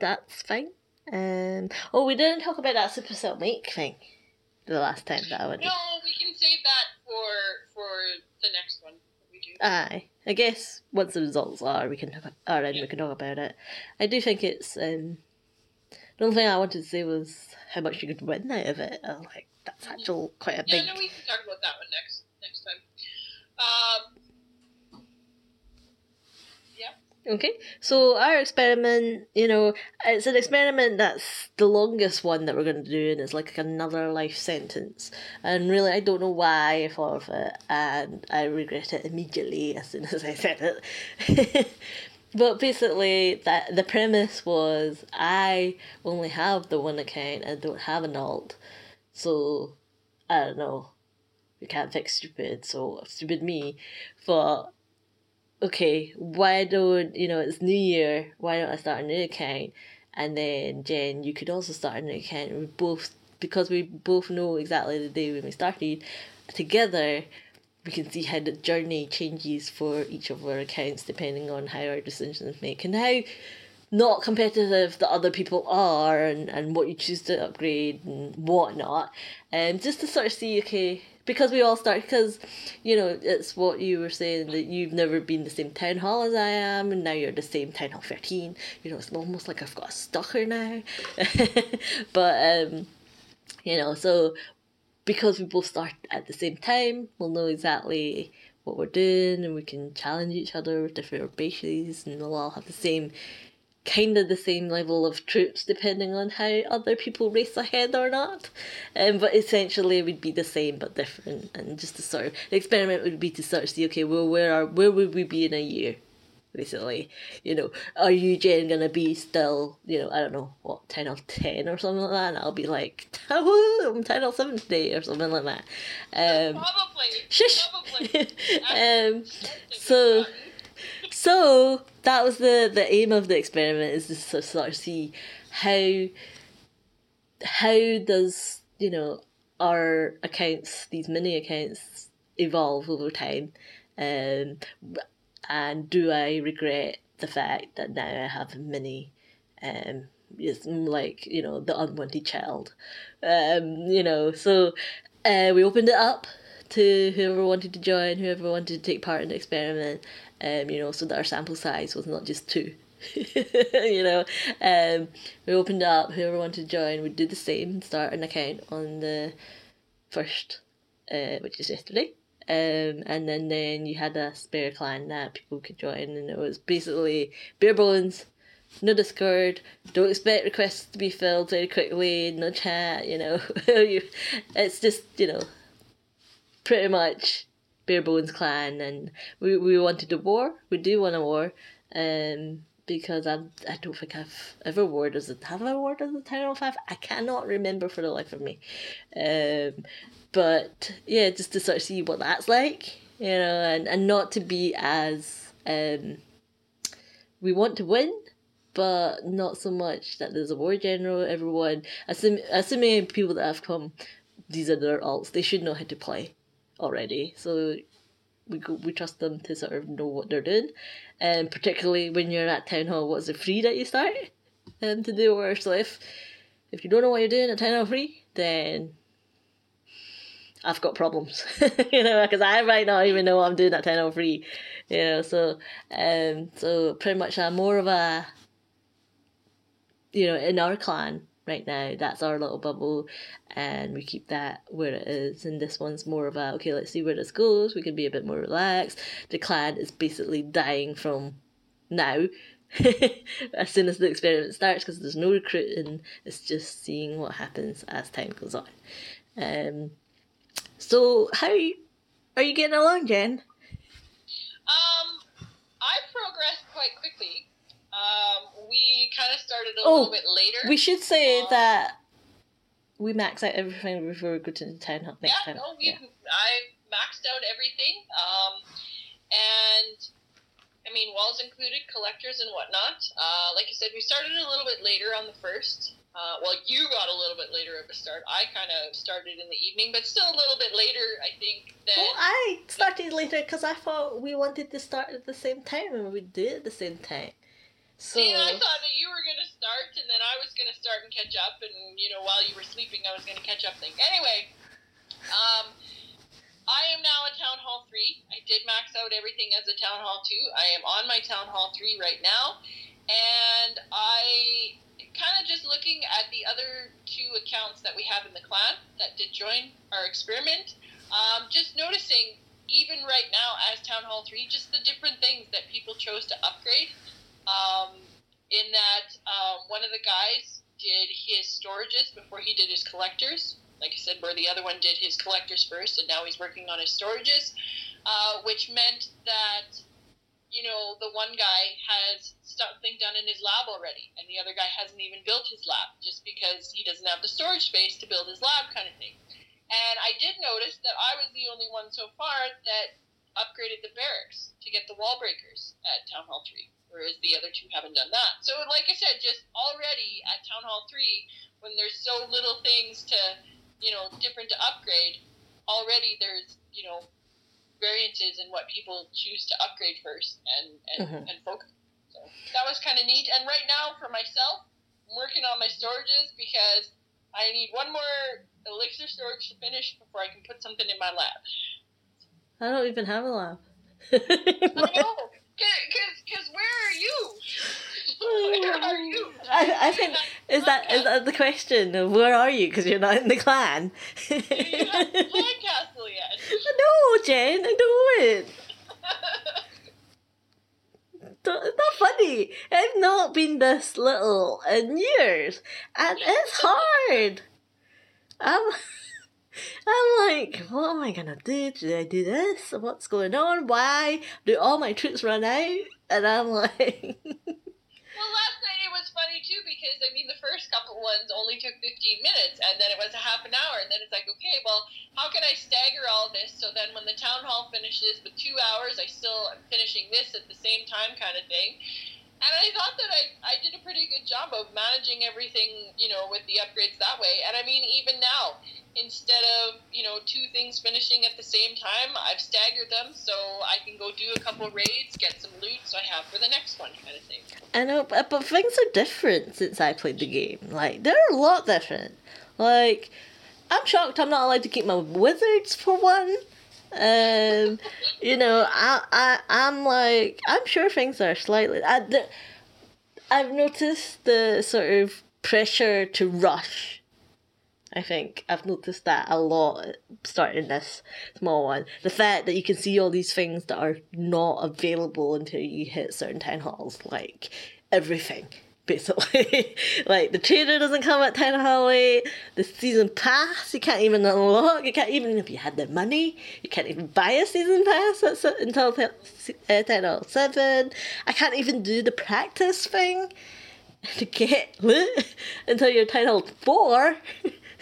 Speaker 2: That's fine. Um, oh, we didn't talk about that Super Supercell make thing the last time that I went.
Speaker 1: No, we can save that for for the next one we do.
Speaker 2: Aye, I guess once the results are, we can talk, are in, we can talk about it. I do think it's. Um, the only thing I wanted to say was how much you could win out of it. I was like, that's actual quite a
Speaker 1: yeah,
Speaker 2: big.
Speaker 1: no, we can talk about that one next next time. Um,
Speaker 2: Okay, so our experiment, you know, it's an experiment that's the longest one that we're going to do, and it's like another life sentence. And really, I don't know why I thought of it, and I regret it immediately as soon as I said it. but basically, that the premise was I only have the one account, I don't have an alt, so I don't know. We can't fix stupid, so stupid me. But okay, why don't you know it's New Year? Why don't I start a new account? And then Jen, you could also start a new account. We both because we both know exactly the day when we started together. We can see how the journey changes for each of our accounts depending on how our decisions make and how not competitive the other people are and, and what you choose to upgrade and whatnot. Um, just to sort of see, okay, because we all start, because, you know, it's what you were saying that you've never been the same town hall as I am, and now you're the same town hall 13. You know, it's almost like I've got a stalker now. but, um, you know, so because we both start at the same time, we'll know exactly what we're doing and we can challenge each other with different bases and we'll all have the same kind of the same level of troops depending on how other people race ahead or not. Um, but essentially it would be the same but different and just to sort of the experiment would be to sort of see okay well where are where would we be in a year basically. You know, are you Jen gonna be still, you know, I don't know, what, 10 of 10 or something like that? And I'll be like, oh, I'm 10 of 7 today or something like that. Um,
Speaker 1: Probably.
Speaker 2: shush!
Speaker 1: Probably.
Speaker 2: um, so, so that was the, the aim of the experiment is to sort of- see how how does you know our accounts these mini accounts evolve over time. Um and do i regret the fact that now i have mini um it's like you know the unwanted child? Um you know so uh we opened it up to whoever wanted to join whoever wanted to take part in the experiment um you know so that our sample size was not just two you know, um, we opened up. Whoever wanted to join would do the same. Start an account on the first, uh, which is yesterday. Um, and then then you had a spare clan that people could join, and it was basically bare bones, no Discord. Don't expect requests to be filled very quickly. No chat. You know, you, it's just you know, pretty much bare bones clan, and we we wanted a war. We do want a war. Um, because I, I don't think I've ever worn does it have I worn as a Town Hall 5? I cannot remember for the life of me. Um, but yeah, just to sort of see what that's like, you know, and, and not to be as um, we want to win, but not so much that there's a war general. Everyone, assuming, assuming people that have come, these are their alts, they should know how to play already. So we go, we trust them to sort of know what they're doing, and particularly when you're at town hall, what's it free that you start, um, to do or so if if you don't know what you're doing at town hall free, then I've got problems, you know, because I might not even know what I'm doing at hall free, you know. So um, so pretty much I'm more of a, you know, in our clan right now. That's our little bubble, and we keep that where it is. And this one's more of a okay, let's see where this goes. We can be a bit more relaxed. The clan is basically dying from now. as soon as the experiment starts, because there's no recruiting, it's just seeing what happens as time goes on. Um, so how are you, are you getting along, Jen?
Speaker 1: Um, I progressed we kind of started a
Speaker 2: Oh,
Speaker 1: little bit later.
Speaker 2: We should say
Speaker 1: Um,
Speaker 2: that we max out everything before we go to the town hall next
Speaker 1: yeah,
Speaker 2: time.
Speaker 1: no, we,
Speaker 2: Yeah.
Speaker 1: I maxed out everything. Um, and I mean, walls included, collectors and whatnot. Uh, like you said, we started a little bit later on the first. Uh, well, you got a little bit later of a start. I kind of started in the evening, but still a little bit later, I think, than.
Speaker 2: Well, I started later because I thought we wanted to start at the same time and we'd do it at the same time. So
Speaker 1: See, I thought that you were going to start, and then I was going to start and catch up, and, you know, while you were sleeping, I was going to catch up thing. Anyway, um, I am now at Town Hall 3. I did max out everything as a Town Hall 2. I am on my Town Hall 3 right now, and I kind of just looking at the other two accounts that we have in the clan that did join our experiment, um, just noticing, even right now as Town Hall 3, just the different things that people chose to upgrade um, in that um, one of the guys did his storages before he did his collectors. Like I said, where the other one did his collectors first, and now he's working on his storages, uh, which meant that you know the one guy has something done in his lab already, and the other guy hasn't even built his lab just because he doesn't have the storage space to build his lab, kind of thing. And I did notice that I was the only one so far that upgraded the barracks to get the wall breakers at Town Hall 3 whereas the other two haven't done that. So, like I said, just already at Town Hall 3, when there's so little things to, you know, different to upgrade, already there's, you know, variances in what people choose to upgrade first and, and,
Speaker 2: Mhm.
Speaker 1: and focus. So, that was kind of neat. And right now, for myself, I'm working on my storages because I need one more elixir storage to finish before I can put something in my lab.
Speaker 2: I don't even have a lab.
Speaker 1: I know. Because where are you? where are you?
Speaker 2: I, I think is that is that the question of where are you because you're not in the clan?
Speaker 1: You have the flag castle yet?
Speaker 2: no, Jen, I don't. Don't- It's not funny. I've not been this little in years, and it's hard. I'm, I'm like, what am I gonna do? Do I do this? What's going on? Why do all my troops run out? and I'm like,
Speaker 1: Well, last night it was funny too because I mean the first couple ones only took 15 minutes and then it was a half an hour and then it's like okay well how can I stagger all this so then when the town hall finishes with two hours I still am finishing this at the same time kind of thing and I thought that I, I did a pretty good job of managing everything you know with the upgrades that way and I mean even now instead of you know two things finishing at the same time I've staggered them so I can go do a couple raids get some loot so I have for the next one kind of thing.
Speaker 2: I know, but, but things are different since I played the game. Like, they're a lot different. Like, I'm shocked I'm not allowed to keep my wizards for one. Um, you know, I, I, I'm like, I'm sure things are slightly. I, the, I've noticed the sort of pressure to rush. I think I've noticed that a lot starting this small one. The fact that you can see all these things that are not available until you hit certain town halls, like everything, basically. like the trader doesn't come at town hall eight. The season pass you can't even unlock. You can't even if you had the money, you can't even buy a season pass at, se- until uh, town hall seven. I can't even do the practice thing to get loot until you're town hall four.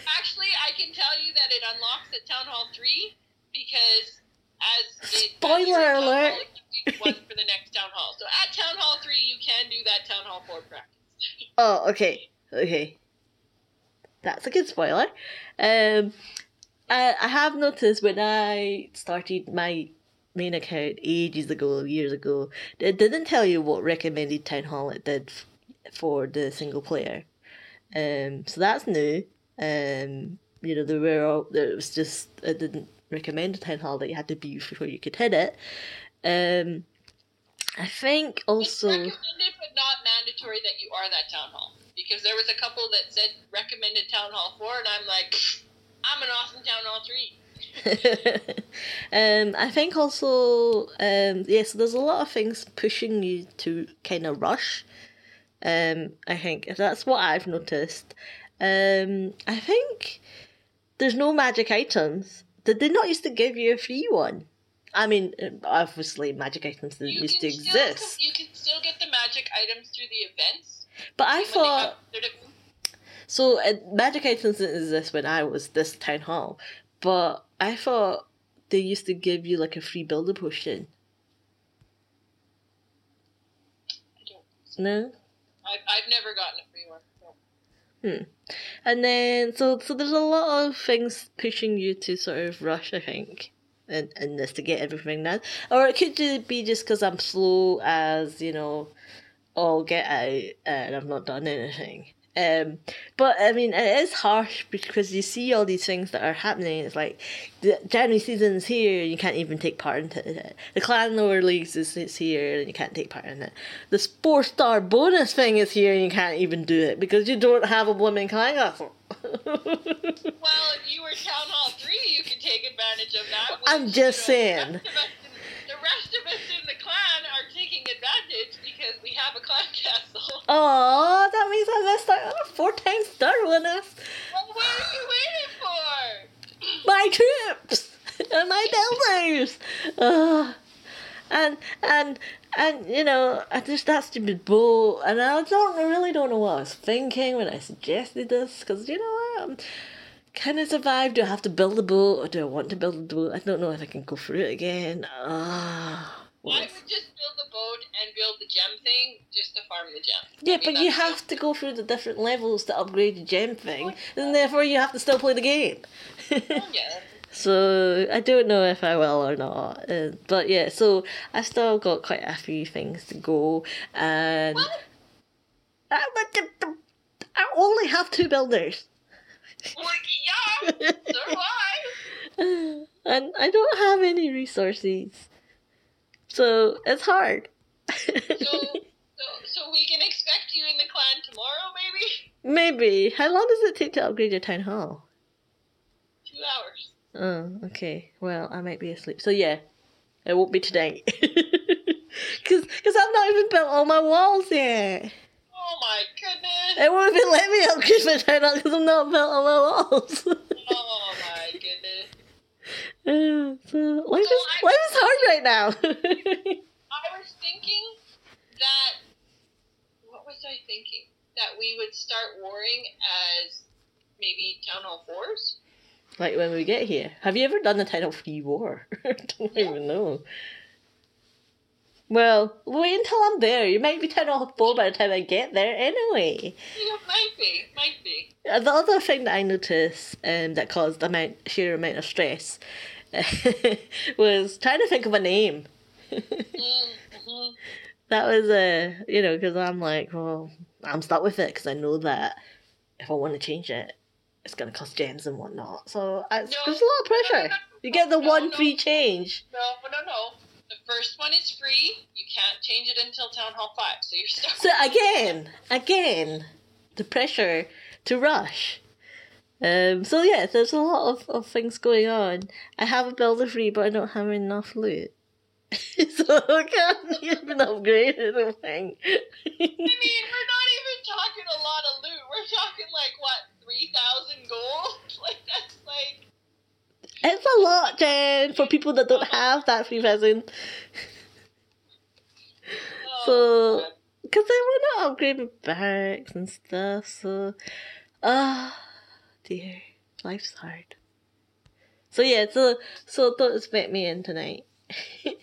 Speaker 1: Actually, I can tell you that it unlocks at Town Hall 3 because as it
Speaker 2: Spoiler
Speaker 1: as
Speaker 2: alert.
Speaker 1: Hall, it gives you one for the next Town Hall. So at Town Hall 3, you can do that Town Hall 4 practice.
Speaker 2: Oh, okay, okay. That's a good spoiler. Um, I I have noticed when I started my main account ages ago, years ago, it didn't tell you what recommended town hall it did for the single player. Um, so that's new. Um, you know, there were all, there was just it didn't recommend a town hall that you had to be before you could hit it. Um, I think
Speaker 1: It's
Speaker 2: also.
Speaker 1: recommended but not mandatory that you are that Town Hall. Because there was a couple that said recommended Town Hall 4, and I'm like, I'm an awesome Town Hall 3.
Speaker 2: um, I think also, um, yes, there's a lot of things pushing you to kind of rush. Um, I think that's what I've noticed. Um, I think there's no magic items. Did they not used to give you a free one? I mean, obviously, magic items
Speaker 1: You
Speaker 2: used to
Speaker 1: still,
Speaker 2: exist.
Speaker 1: you can still get the magic items through the events.
Speaker 2: But I thought so. Uh, magic items didn't exist when I was this town hall, but I thought they used to give you like a free builder potion.
Speaker 1: I don't.
Speaker 2: No.
Speaker 1: I've, I've never gotten a free one. So.
Speaker 2: And then so so there's a lot of things pushing you to sort of rush, I think, in, in this to get everything done. Or it could be just because I'm slow as, you know, all get out uh, and I've not done anything. Um, but I mean, it is harsh because you see all these things that are happening. It's like the January season's here, and you can't even take part in it. The clan lower leagues is, is here, and you can't take part in it. The four star bonus thing is here, and you can't even do it because you don't have a blooming clan castle.
Speaker 1: Well, if you were Town Hall 3, you could take advantage of that.
Speaker 2: I'm just saying.
Speaker 1: The rest, of us in, the rest of us in the clan are taking advantage because we have a clan castle.
Speaker 2: Aw, that means I missed out on a four times star bonus.
Speaker 1: Well, what are you waiting for?
Speaker 2: My trips and my builders. Ugh. and and and you know, I just that stupid bull, and I don't I really don't know what I was thinking when I suggested this, because you know what. I'm, can I survive? Do I have to build a boat, or do I want to build a boat? I don't know if I can go through it again.
Speaker 1: I would just build the boat and build the gem thing just to farm the gem.
Speaker 2: Yeah,
Speaker 1: I mean,
Speaker 2: but you have to go through the different levels to upgrade the gem thing, and therefore you have to still play the game.
Speaker 1: Yeah.
Speaker 2: so I don't know if I will or not. Uh, but yeah, so I've still got quite a few things to go, and
Speaker 1: Well,
Speaker 2: I, but the, the, I only have two builders,
Speaker 1: like, yeah, so do I.
Speaker 2: and I don't have any resources, so it's hard.
Speaker 1: So, so, so we can expect you in the clan tomorrow, maybe?
Speaker 2: Maybe. How long does it take to upgrade your town hall?
Speaker 1: Two hours.
Speaker 2: Oh, okay. Well, I might be asleep. So yeah, it won't be today. Cause, cause I've not even built all my walls yet.
Speaker 1: Oh my goodness.
Speaker 2: It won't even let me upgrade my town hall because I'm not built all my walls. Uh, so life is
Speaker 1: I-
Speaker 2: life is hard right now.
Speaker 1: I was thinking that what was I thinking? That we would start warring as maybe town hall fours.
Speaker 2: Like when we get here. Have you ever done the Title Free War? I don't even know. Well, wait until I'm there. You might be Title 4 by the time I get there anyway.
Speaker 1: Yeah, might be, might be.
Speaker 2: Uh, The other thing that I noticed um, that caused the amount, sheer amount of stress was trying to think of a name.
Speaker 1: Mm-hmm.
Speaker 2: that was, a, you know, because I'm like, well, I'm stuck with it because I know that if I want to change it, it's going to cost gems and whatnot. So I,
Speaker 1: No.
Speaker 2: there's a lot of pressure. You get the
Speaker 1: No,
Speaker 2: one
Speaker 1: no.
Speaker 2: free change.
Speaker 1: No, no, no. The first one is free. You can't change it until Town Hall 5, so you're stuck.
Speaker 2: So again, again, the pressure to rush. Um, so yeah, there's a lot of, of things going on. I have a builder free, but I don't have enough loot. so I can't even upgrade anything.
Speaker 1: I mean, we're not even talking a lot of loot. We're talking like, what, 3,000 gold? Like, that's like.
Speaker 2: it's a lot, Jen, for people that don't have that 3000.
Speaker 1: Oh,
Speaker 2: So- Because I want to upgrade my barracks and stuff, so. Ah, dear. Life's hard. So yeah, so so don't expect me in tonight.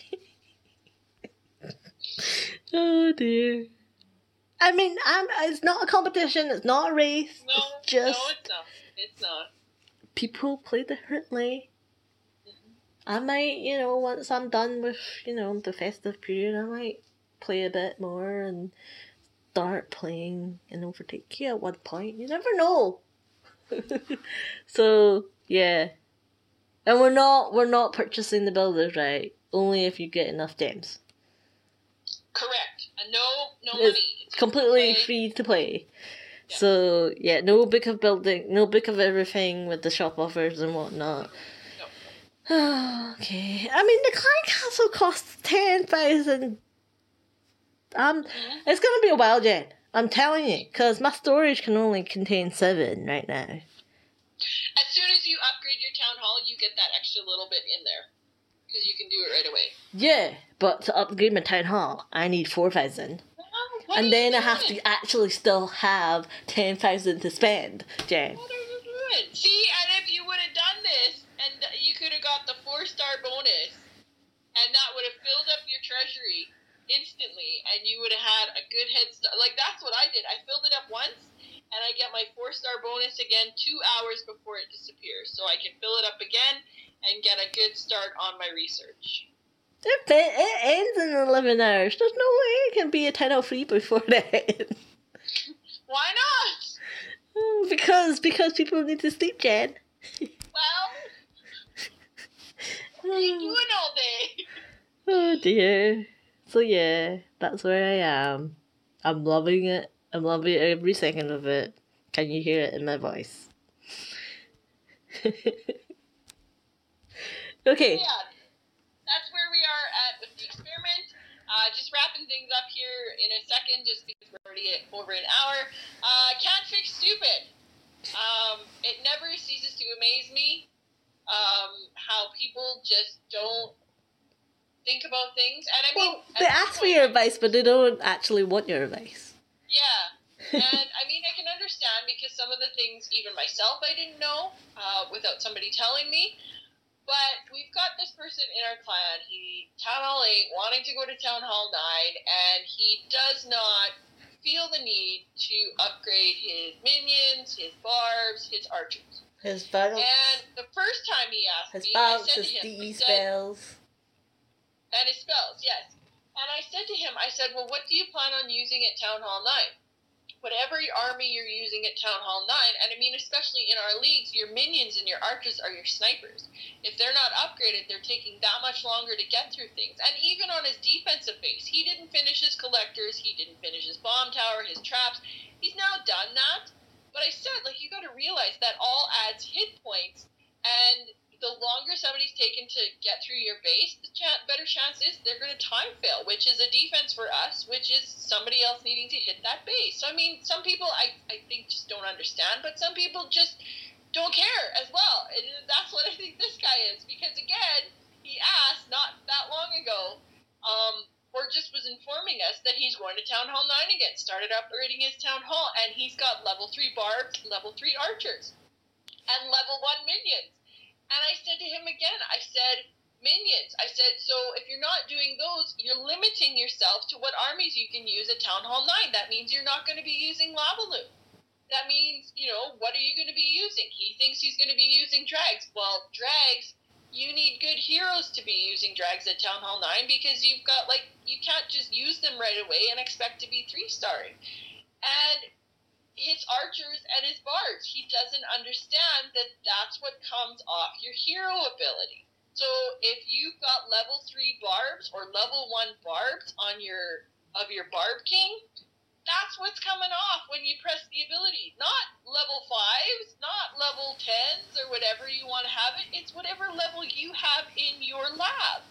Speaker 2: oh dear. I mean, I'm. It's not a competition. It's not a race.
Speaker 1: No,
Speaker 2: it's just
Speaker 1: no, it's not. It's not.
Speaker 2: people play differently. Mm-hmm. I might, you know, once I'm done with, you know, the festive period, I might play a bit more and start playing and overtake you at one point. You never know. so yeah, and we're not we're not purchasing the builders right. Only if you get enough gems.
Speaker 1: Correct. And no, no
Speaker 2: It's
Speaker 1: money. It's
Speaker 2: Completely
Speaker 1: play.
Speaker 2: free to play.
Speaker 1: Yeah.
Speaker 2: So yeah, no book of building, no book of everything with the shop offers and whatnot. okay. I mean, the Clan Castle costs ten thousand. Um,
Speaker 1: Mhm.
Speaker 2: it's gonna be a while, Jen. I'm telling you, because my storage can only contain seven right now.
Speaker 1: As soon as you upgrade your town hall, you get that extra little bit in there. Because you can do it right away.
Speaker 2: Yeah, but to upgrade my town hall, I need four thousand.
Speaker 1: Oh, what
Speaker 2: and then I have to actually still have ten thousand to spend, Jen.
Speaker 1: What are you doing? See, and if you would have done this, and you could have got the four star bonus, and that would have filled up your treasury instantly, and you would have had a good head start. Like that's what I did. I filled it up once, and I get my four star bonus again two hours before it disappears, so I can fill it up again and get a good start on my research.
Speaker 2: It, it ends in eleven hours. There's no way it can be a ten oh out free before that.
Speaker 1: Why not?
Speaker 2: Oh, because because people need to sleep, Jen.
Speaker 1: Well, what are you oh. doing all day?
Speaker 2: Oh dear. So yeah, that's where I am. I'm loving it. I'm loving every second of it. Can you hear it in my voice? okay.
Speaker 1: Yeah, that's where we are at with the experiment. Uh, just wrapping things up here in a second, just because we're already at over an hour. Uh, can't fix stupid. Um, it never ceases to amaze me um, how people just don't think about things. And I mean,
Speaker 2: Well, they ask for your advice, but they don't actually want your advice.
Speaker 1: Yeah. and I mean, I can understand because some of the things, even myself, I didn't know uh, without somebody telling me. But we've got this person in our clan. He Town Hall Eight, wanting to go to Town Hall Nine, and he does not feel the need to upgrade his minions, his barbs, his archers.
Speaker 2: His balance,
Speaker 1: And the first time he asked
Speaker 2: his
Speaker 1: me, I said to
Speaker 2: his
Speaker 1: him, I
Speaker 2: DE
Speaker 1: said,
Speaker 2: spells.
Speaker 1: And his spells, yes. And I said to him, I said, well, what do you plan on using at Town Hall 9? Whatever army you're using at Town Hall 9, and I mean, especially in our leagues, your minions and your archers are your snipers. If they're not upgraded, they're taking that much longer to get through things. And even on his defensive base, he didn't finish his collectors, he didn't finish his bomb tower, his traps. He's now done that. But I said, like, you got to realize that all adds hit points, and the longer somebody's taken to get through your base, the ch- better chance is they're going to time fail, which is a defense for us, which is somebody else needing to hit that base. So, I mean, some people I, I think just don't understand, but some people just don't care as well. And that's what I think this guy is, because again, he asked not that long ago, um, or just was informing us that he's going to Town Hall 9 again, started upgrading his Town Hall, and he's got level 3 barbs, level 3 archers, and level 1 minions. And I said to him again, I said, minions. I said, so if you're not doing those, you're limiting yourself to what armies you can use at Town Hall 9. That means you're not going to be using Lava Loon. That means, you know, what are you going to be using? He thinks he's going to be using drags. Well, drags you need good heroes to be using drags at Town Hall 9 because you've got, like, you can't just use them right away and expect to be three starring. And his archers and his barbs, he doesn't understand that that's what comes off your hero ability. So if you've got level 3 barbs or level 1 barbs on your of your barb king, that's what's coming off when you press the ability. Not level fives, not level tens or whatever you want to have it. It's whatever level you have in your lab.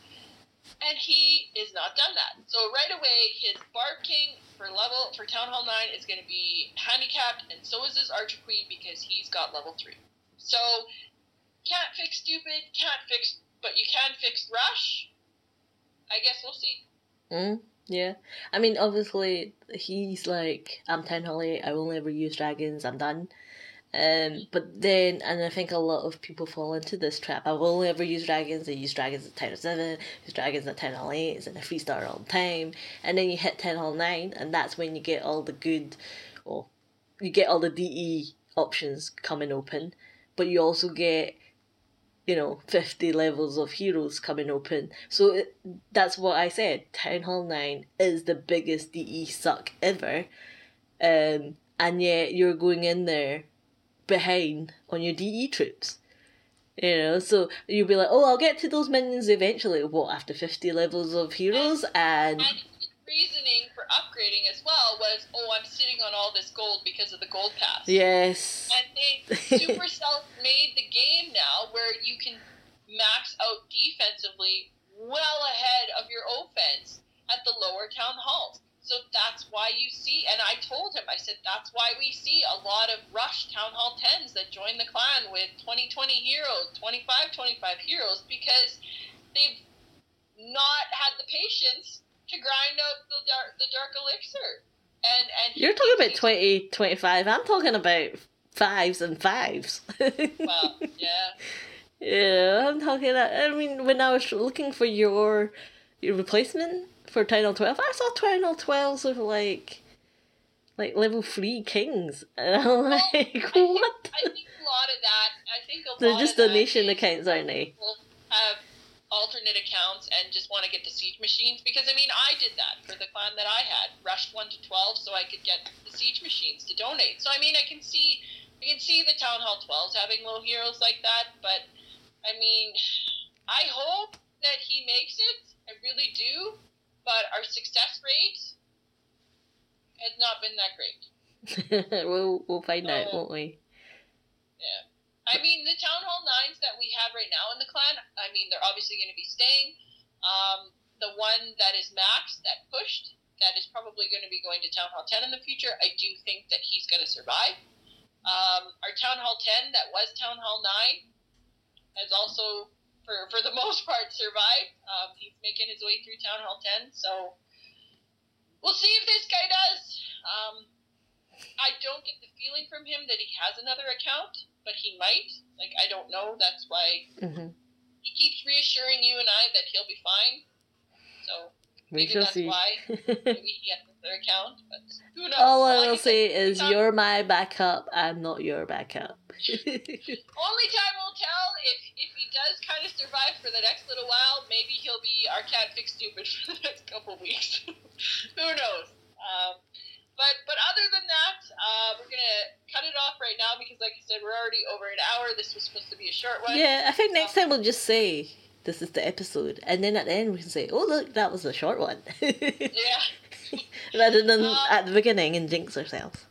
Speaker 1: And he is not done that. So right away, his Barb King for level for Town Hall nine is going to be handicapped, and so is his Archer Queen because he's got level three. So can't fix stupid, can't fix, but you can fix rush. I guess we'll see.
Speaker 2: Mm. Yeah, I mean, obviously he's like, I'm Town Hall 8, I will never use dragons, I'm done. Um, but then, and I think a lot of people fall into this trap. I've only ever used dragons. I use dragons at Town 7, use dragons at Town Hall 8, it's in a three star all the time. And then you hit Town Hall 9, and that's when you get all the good, or you get all the DE options coming open. But you also get you know, 50 levels of heroes coming open. So it, that's what I said. Town Hall 9 is the biggest DE suck ever. Um, and yet you're going in there behind on your DE troops. You know, so you'll be like, oh, I'll get to those minions eventually. What, after 50 levels of heroes? And.
Speaker 1: and reasoning for upgrading as well was, oh, I'm sitting on all this gold because of the gold pass.
Speaker 2: Yes.
Speaker 1: And they Supercell made the game now where you can max out defensively well ahead of your offense at the lower town halls. So that's why you see, and I told him, I said, that's why we see a lot of rush Town Hall 10s that join the clan with 20 20 heroes, 25 25 heroes, because they've not had the patience to grind out the dark, the dark elixir. And, and
Speaker 2: You're talking about 20, 25. I'm talking about fives and fives.
Speaker 1: well, yeah.
Speaker 2: Yeah, I'm talking. About, I mean, when I was looking for your your replacement for Town Hall 12, I saw Town Hall 12s with like like level three kings, and I'm like,
Speaker 1: I think,
Speaker 2: what?
Speaker 1: I think a lot of that. I think a
Speaker 2: They're
Speaker 1: lot
Speaker 2: just
Speaker 1: of
Speaker 2: donation accounts, aren't they?
Speaker 1: Have alternate accounts and just want to get the siege machines because I mean I did that for the clan that I had, rushed one to twelve so I could get the siege machines to donate. So I mean I can see I can see the town hall twelves having little heroes like that, but I mean I hope that he makes it. I really do. But our success rate has not been that great.
Speaker 2: we'll we'll find out,
Speaker 1: Oh.
Speaker 2: won't we?
Speaker 1: Yeah. I mean, the Town Hall 9s that we have right now in the clan, I mean, they're obviously going to be staying. Um, the one that is maxed, that pushed, that is probably going to be going to Town Hall 10 in the future, I do think that he's going to survive. Um, our Town Hall 10, that was Town Hall 9, has also, for, for the most part, survived. Um, he's making his way through Town Hall 10, so we'll see if this guy does. Um, I don't get the feeling from him that he has another account, but he might. Like, I don't know. That's why
Speaker 2: hmm
Speaker 1: he keeps reassuring you and I that he'll be fine. So
Speaker 2: We
Speaker 1: maybe
Speaker 2: shall
Speaker 1: that's
Speaker 2: see.
Speaker 1: why maybe he has another account, but who knows?
Speaker 2: All I will say is
Speaker 1: time-
Speaker 2: you're my backup. I'm not your backup.
Speaker 1: Only time will tell if if he does kind of survive for the next little while. Maybe he'll be our Can't Fix Stupid for the next couple weeks. Who knows? Um, but but other than that, uh, we're gonna cut it off right now because, like I said, we're already over an hour. This was supposed to be a short one.
Speaker 2: yeah, I think next time we'll just say this is the episode, and then at the end we can say, "Oh look, that was a short one,"
Speaker 1: Yeah.
Speaker 2: rather than
Speaker 1: Um,
Speaker 2: at the beginning and jinx ourselves.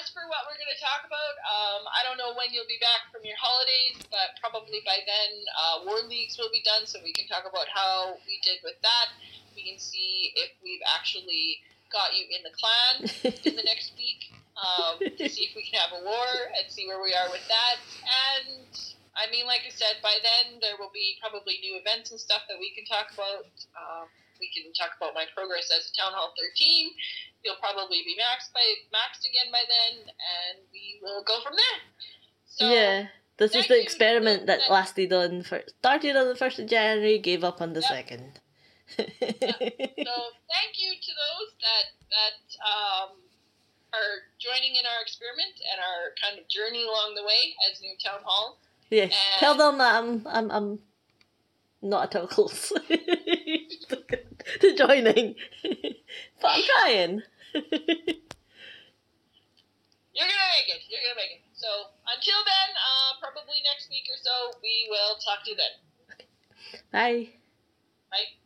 Speaker 1: As for what we're going to talk about, um, I don't know when you'll be back from your holidays, but probably by then uh, War Leagues will be done, so we can talk about how we did with that. We can see if we've actually got you in the clan in the next week um, to see if we can have a war and see where we are with that. And I mean, like I said, by then there will be probably new events and stuff that we can talk about. Um, We can talk about my progress as Town Hall 13. You'll probably be maxed by maxed again by then, and we will go from there. So,
Speaker 2: yeah. This is the experiment that lasted on for started on the first of January, gave up on the
Speaker 1: Yep.
Speaker 2: second.
Speaker 1: So thank you to those that that um, are joining in our experiment and our kind of journey along the way as new town hall.
Speaker 2: yeah, tell them that I'm I'm I'm not at all close to joining, but I'm trying.
Speaker 1: You're gonna make it. You're gonna make it. So until then, uh, probably next week or so, we will talk to you then. Bye.
Speaker 2: Bye.